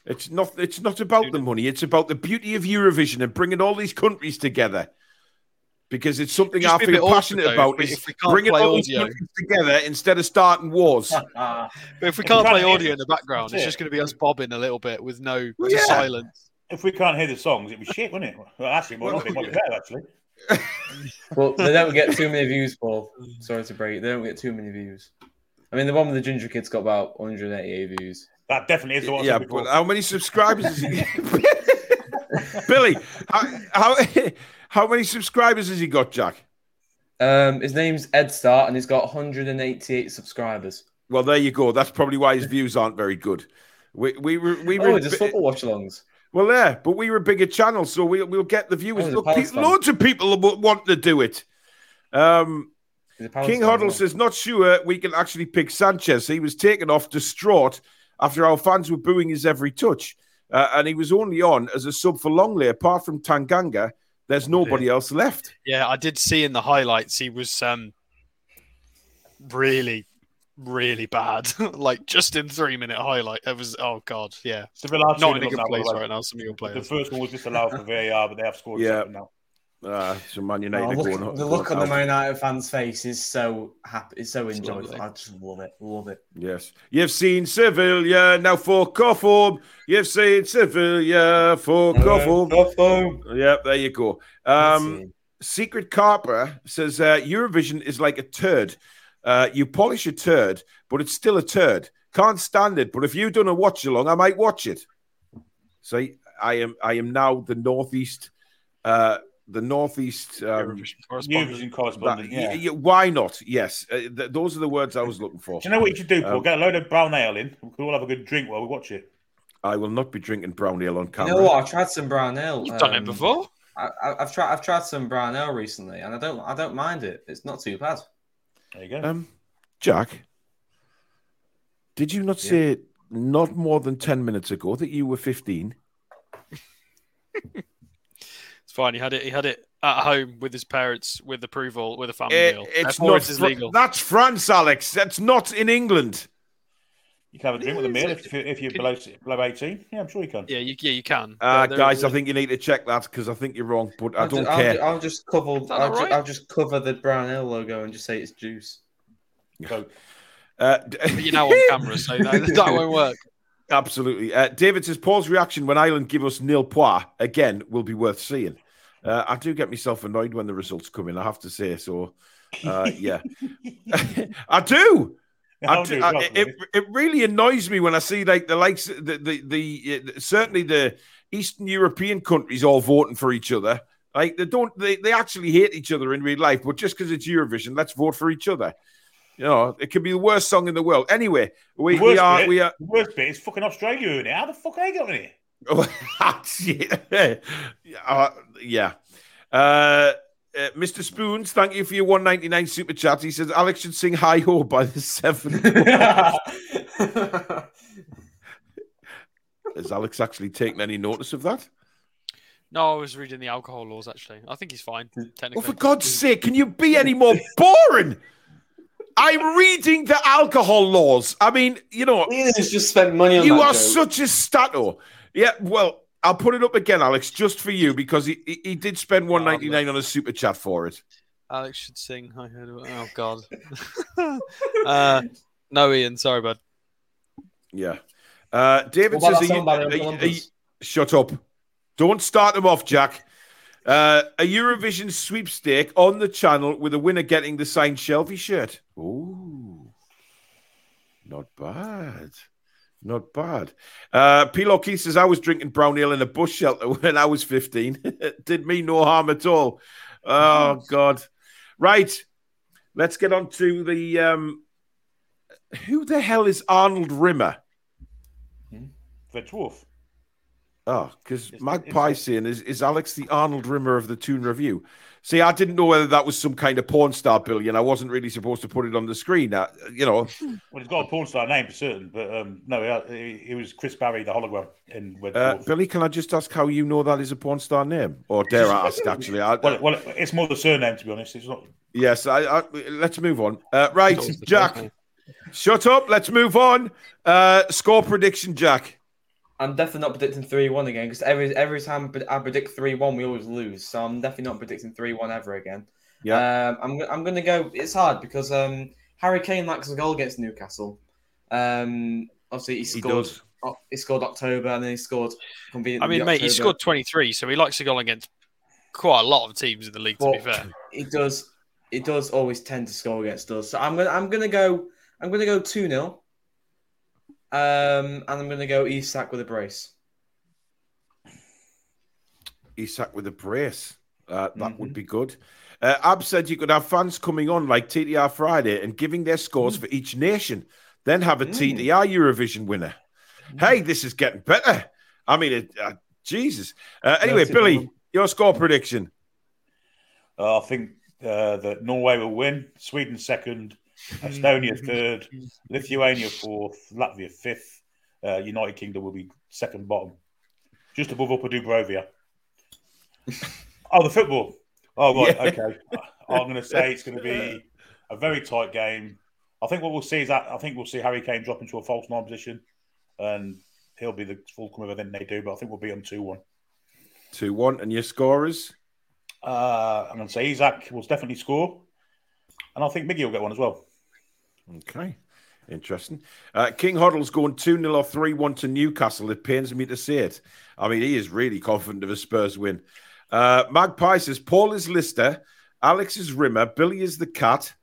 It's not. It's not about the money. It's about the beauty of Eurovision and bringing all these countries together. Because it's something Just I be a bit feel passionate though, about. if we- is if we can't bringing play all these audio. countries together instead of starting wars. [laughs] But if we can't we play can't hear- audio in the background, it's That's just going to be us bobbing a little bit with no Well, yeah. silence. If we can't hear the songs, it'd be shit, wouldn't it? Well, actually, it might not. It might be better, actually. [laughs] well, they don't get too many views, Paul. Sorry to break. it. They don't get too many views. I mean, the one with the ginger kids got about 188 views. That definitely is the one. Yeah, said before. but how many subscribers? Is he... [laughs] Billy, how, how [laughs] how many subscribers has he got, Jack? Um, his name's Ed Start, and he's got 188 subscribers. Well, there you go. That's probably why his views aren't very good. We we were we were Oh, just football watch-alongs. well there, but we were a bigger channel, so we we'll get the viewers. Oh, Look, pe- loads of people want to do it. Um, He's a Palace King fan, Hoddle says, not sure we can actually pick Sanchez. He was taken off distraught after our fans were booing his every touch. Uh, and he was only on as a sub for Lenglet. Apart from Tanganga, there's nobody else left. Yeah, I did see in the highlights he was um really, really bad. [laughs] like just in three minute highlight, it was oh god, yeah, The Villar not in a good place right now. Some of your players. The first one was disallowed for VAR, but they have scored Yeah. seven now. Uh, so Man United Oh, look- going, the look going on the out. Man United fans' face is so happy. It's so enjoyable. lovely. I just love it. Love it. Yes. You've seen Sevilla, now for home. You've seen Sevilla, for home. Yep, there you go. Um, Secret Carper says uh, Eurovision is like a turd. Uh, you polish a turd, but it's still a turd. Can't stand it. But if you done a watch along, I might watch it. So I am I am now the northeast, uh, the northeast. Um, Eurovision correspondent. That- correspondent, yeah. y- y- why not? Yes, uh, th- those are the words I was looking for. Do you know what you should do, Paul? Um, Get a load of brown ale in. We can all have a good drink while we watch it. I will not be drinking brown ale on You camera. know what? I've tried some brown ale. You've done it um, before. I, I, I've tried. I've tried some brown ale recently, and I don't. I don't mind it. It's not too bad. There you go. Um, Jack, did you not Yeah. say not more than ten minutes ago that you were fifteen? [laughs] It's fine. He had it. He had it at home with his parents, with approval, with a family It- meal. It's Therefore, not. it is Fr- legal. That's France, Alex. That's not in England. you can have a drink with a meal if, you- if you're below, below 18. Yeah, I'm sure you can. Yeah, you, yeah, you can. Uh, There- guys, there- I think you need to check that because I think you're wrong. But I don't I'll, care. ju- I'll just cover. I'll, ju- I'll just cover the brown ale logo and just say it's juice. So, Uh, [laughs] But you're now on [laughs] camera, so that, that won't work. Absolutely. Uh, David says Paul's reaction when Ireland give us nil pois again will be worth seeing. Uh, I do get myself annoyed when the results come in. I have to say so. Uh, yeah, [laughs] [laughs] I do. I do- I- it, it really annoys me when I see like the likes the the, the uh, certainly the Eastern European countries all voting for each other. Like they don't they, they actually hate each other in real life, but just because it's Eurovision, let's vote for each other. You know, it could be the worst song in the world. Anyway, we, we are bit- we are The worst bit is fucking Australia in it. How the fuck are they getting it? [laughs] yeah. Uh, yeah. Uh, uh, Mr. Spoons, thank you for your 199 super chat. He says Alex should sing Hi Ho by the Seven. [laughs] Has Alex actually taken any notice of that? No, I was reading the alcohol laws. Actually, I think he's fine. Technically, Oh, for God's sake, can you be any more boring? I'm reading the alcohol laws. I mean, you know, Ian's just spent money on you that are joke. such a stato. Yeah, well, I'll put it up again, Alex, just for you because he, he, he did spend 199 on a super chat for it. Alex should sing. I heard. Oh God. [laughs] uh, no, Ian. Sorry, bud. Yeah. Uh, David says, that are you- are you- are you- shut up. Don't start them off, Jack. Uh, a Eurovision sweepstake on the channel with a winner getting the signed Shelby shirt. Ooh. Not bad. Not bad. Uh, Keith says, I was drinking brown ale in a bush shelter [laughs] when I was 15. [laughs] Did me no harm at all. Oh, God. Right. Let's get on to the. Um, who the hell is Arnold Rimmer? The dwarf. Oh, because Magpie saying is, is Alex the Arnold Rimmer of the Toon Review? See, I didn't know whether that was some kind of porn star, Billy, and I wasn't really supposed to put it on the screen. Uh, you know, Well, he's got a porn star name for certain, but um, no, he, he was Chris Barrie, the hologram in uh, Billy, can I just ask how you know that is a porn star name? Or dare I ask, actually? I, Well, well, it's more the surname, to be honest. It's not. yes, I, I, let's move on. Uh, right, That was the Jack, shut up. Let's move on. Uh, score prediction, Jack. I'm definitely not predicting three one again because every every time I predict three one, we always lose. So I'm definitely not predicting three one ever again. Yeah. Um, I'm I'm gonna go. It's hard because um, Harry Kane likes a goal against Newcastle. Um, obviously he He scored. does. oh, He scored October and then he scored I mean, mate, he scored 23, so he likes to go against quite a lot of teams in the league. To be fair, He does. He does always tend to score against us. So I'm gonna I'm gonna go I'm gonna go two 0 Um, and I'm gonna go Isak with a brace. Isak with a brace. Uh, that Mm-hmm. would be good. Uh, Ab said you could have fans coming on like TTR Friday and giving their scores Mm. for each nation, then have a TTR Eurovision winner. Mm. Hey, this is getting better. I mean, it, uh, Jesus. Uh, anyway, That's Billy, good your score prediction. Uh, I think uh, that Norway will win, Sweden second, Estonia third, Lithuania fourth, Latvia fifth, uh, United Kingdom will be second bottom, just above Upper Dubrovia. [laughs] oh, the football. Oh, right, Yeah. okay. I'm going to say it's going to be a very tight game. I think what we'll see is that I think we'll see Harry Kane drop into a false nine position, and he'll be the full come of everything they do. But I think we'll be on two one. 2 1. And your scorers? Uh, I'm going to say Isak will definitely score, and I think Miggy will get one as well. Okay. Interesting. Uh, King Hoddle's going 2 0 or 3 1 to Newcastle. It pains me to say it. I mean, he is really confident of a Spurs win. Uh, Magpie says Paul is Lister, Alex is Rimmer, Billy is the cat,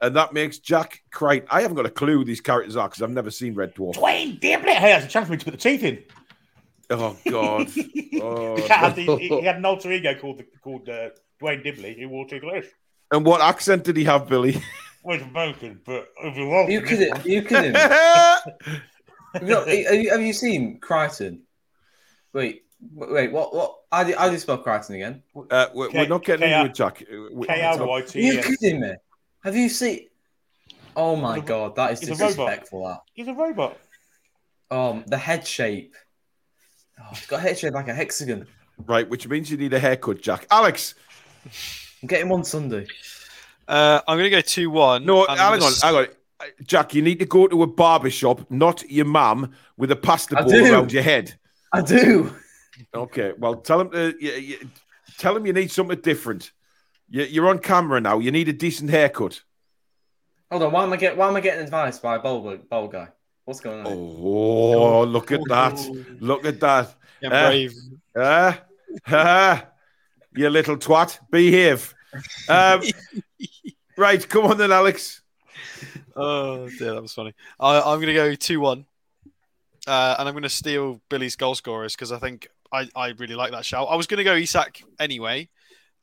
and that makes Jack Kryten. I haven't got a clue who these characters are because I've never seen Red Dwarf. Duane Dibbley. Hey, that's a chance for me to put the teeth in. Oh, God. Oh, [laughs] the cat had, the, he, he had an alter ego called called uh, Duane Dibbley who wore two glasses. And what accent did he have, Billy? [laughs] Was American, but overall, Are you kidding? Are you kidding? Have you, not- have you- have you seen Kryten? Wait, wait. What? What? How do, how do you spell Kryten again? Uh, we're, we're not getting into it, Jack. Uh, we- K R Y Are you kidding me? Have you seen? Oh my He's a- god, that is he's a robot. disrespectful. That. He's a robot. Um, the head shape. Oh, it's got a head shape like a hexagon. Right, which means you need a haircut, Jack. Alex, Get him on Sunday. Uh, I'm going to go 2 1. no, hang on, hang on. Uh, Jack, you need to go to a barber shop, not your mum, with a pasta I ball do. around your head. I do. Okay, well, tell him to you, you, tell him you need something different. You, you're on camera now. You need a decent haircut. Hold on. Why am I get? Why am I getting advice by a bowl, bowl guy? What's going on? Oh, look at that! [laughs] Look at that! Yeah, Uh, brave. Ah, ah, [laughs] you little twat, behave. Um, [laughs] [laughs] right, come on then, Alex. Oh, dear, that was funny. I, I'm going to go 2 1. Uh, and I'm going to steal Billy's goal scorers because I think I, I really like that shout. I was going to go Isak anyway.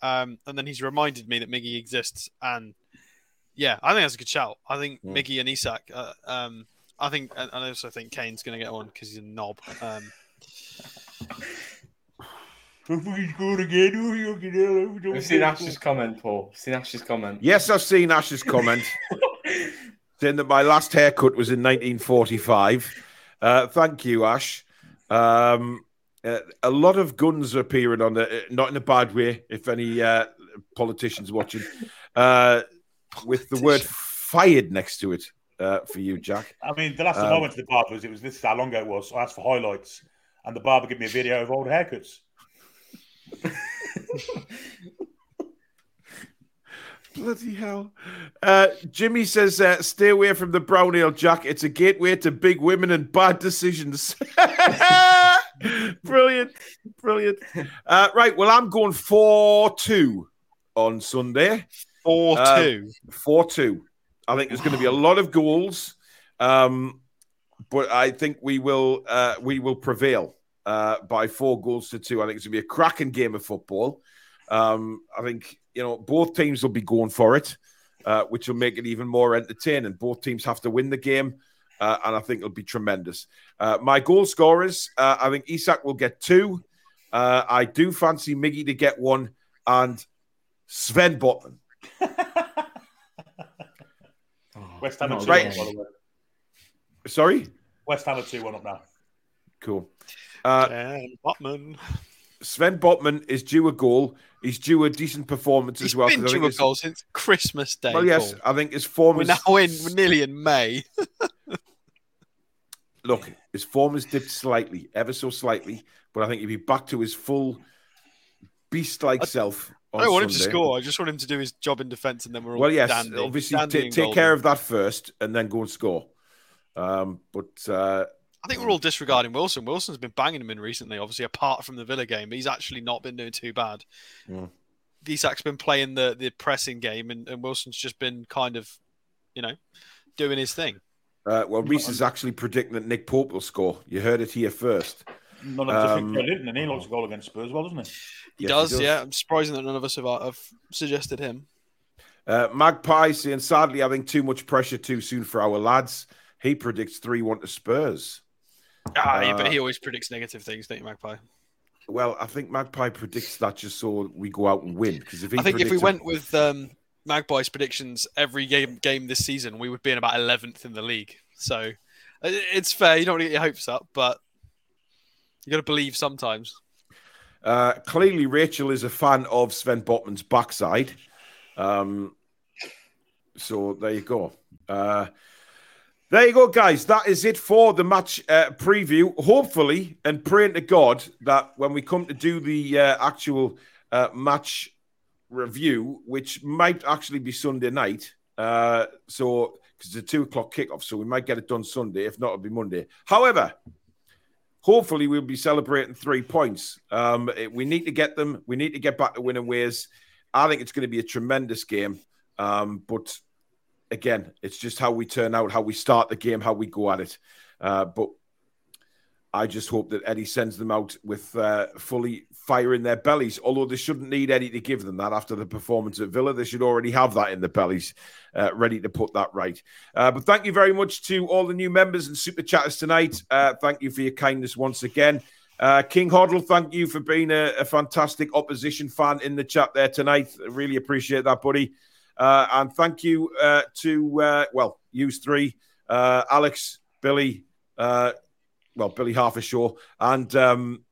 Um, and then he's reminded me that Miggy exists. And yeah, I think that's a good shout. I think Mm. Miggy and Isak. Uh, um, I think, and I also think Kane's going to get one because he's a knob. Um, He's good again. We've seen Ash's comment, Paul. We've seen Ash's comment. Yes, I've seen Ash's [laughs] comment saying that my last haircut was in 1945. Uh, thank you, Ash. Um, uh, a lot of guns are appearing on the, uh, not in a bad way, if any uh, politicians watching, uh, with the word fired next to it uh, for you, Jack. I mean, the last time Um, I went to the barbers, it was this is how long ago it was. I asked for highlights, and the barber gave me a video of old haircuts. [laughs] Bloody hell. Uh, Jimmy says, uh, stay away from the brown ale, Jack. It's a gateway to big women and bad decisions. [laughs] brilliant. Brilliant. Uh, right. Well, I'm going 4 2 on Sunday. 4 Uh, 2. 4 2. I think there's going to be a lot of goals. Um, but I think we will uh, we will prevail uh, by four goals to two. I think it's going to be a cracking game of football. Um, I think you know both teams will be going for it, uh, which will make it even more entertaining. Both teams have to win the game, uh, and I think it'll be tremendous. Uh, my goal scorers, uh, I think Isak will get two. Uh, I do fancy Miggy to get one, and Sven Botman. [laughs] West Ham are two Right. one, by the. Sorry? West Ham are two one up now. Cool. Uh, Ken Botman. Sven Botman is due a goal. He's due a decent performance He's as well. been I think due a goal since Christmas Day. Well, yes, Paul. I think his form We're is. now in we're nearly in May. [laughs] Look, his form has dipped slightly, ever so slightly, but I think he'll be back to his full beast-like I- self. On I don't want him to score. I just want him to do his job in defence, and then we're all Well, yes, dandy, obviously dandy and take golden. care of that first, and then go and score. Um, but uh, I think we're all disregarding Wilson. Wilson's been banging him in recently, obviously, apart from the Villa game. He's actually not been doing too bad. Mm. Isak's been playing the, the pressing game, and, and Wilson's just been kind of, you know, doing his thing. uh, well, Reese is actually predicting that Nick Pope will score. You heard it here first. None of us Um, think didn't, and he looks a goal against Spurs, well, doesn't he? He Yes, he does, does. yeah. I'm surprised that none of us have, uh, have suggested him. Uh, Magpie saying, sadly, I think too much pressure too soon for our lads. He predicts 3 1 to Spurs. Ah, yeah, but Uh, he always predicts negative things, don't you, Magpie? Well, I think Magpie predicts that just so we go out and win. Because if he I think if we went with um, Magpie's predictions every game game this season, we would be in about 11th in the league. So it's fair. You don't want to get your hopes up, but you got to believe sometimes. Uh, clearly, Rachel is a fan of Sven Botman's backside. Um, so there you go. Uh, there you go, guys. That is it for the match uh, preview. Hopefully, and praying to God that when we come to do the uh, actual uh, match review, which might actually be Sunday night, uh, so because it's a two o'clock kickoff, so we might get it done Sunday. If not, it'll be Monday. However, hopefully we'll be celebrating three points. Um, we need to get them. We need to get back to winning ways. I think it's going to be a tremendous game. Um, but again, it's just how we turn out, how we start the game, how we go at it. Uh, but I just hope that Eddie sends them out with uh, fully fire in their bellies. Although they shouldn't need Eddie to give them that after the performance at Villa, they should already have that in their bellies, uh, ready to put that right. Uh, but thank you very much to all the new members and super chatters tonight. Uh, thank you for your kindness once again. Uh, King Hoddle, thank you for being a, a fantastic opposition fan in the chat there tonight. Really appreciate that, buddy. Uh, and thank you uh, to, uh, well, use three, uh, Alex, Billy, uh, well, Billy Harfershaw, and um,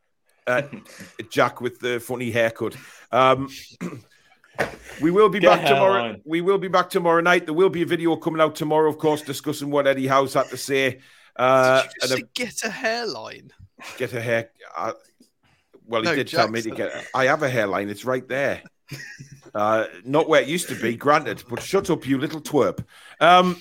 uh, [laughs] Jack with the funny haircut. Um, [clears throat] we will be Get back tomorrow. hairline. We will be back tomorrow night. There will be a video coming out tomorrow, of course, discussing what Eddie Howe's had to say. Uh, Did you and just a- get a hairline? get a hair. Uh, well, he No, did tell me to get. I have a hairline. It's right there. [laughs] Uh, not where it used to be, granted. But shut up, you little twerp. Um,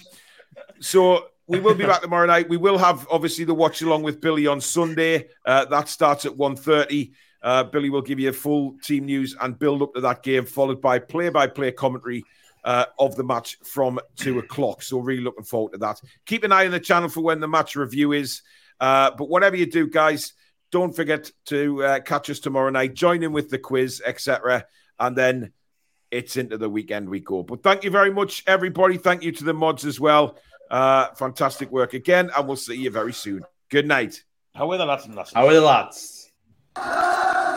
so we will be back tomorrow night. We will have obviously the watch along with Billy on Sunday. Uh, that starts at 1.30. Uh, Billy will give you a full team news and build up to that game, followed by play-by-play commentary uh, of the match from two o'clock. So really looking forward to that. Keep an eye on the channel for when the match review is. Uh, but whatever you do, guys, don't forget to uh, catch us tomorrow night. Join in with the quiz, etc. And then it's into the weekend we go. But thank you very much, everybody. Thank you to the mods as well. Uh, fantastic work again, and we'll see you very soon. Good night. How are the lads and lasses? How are the lads? Ah!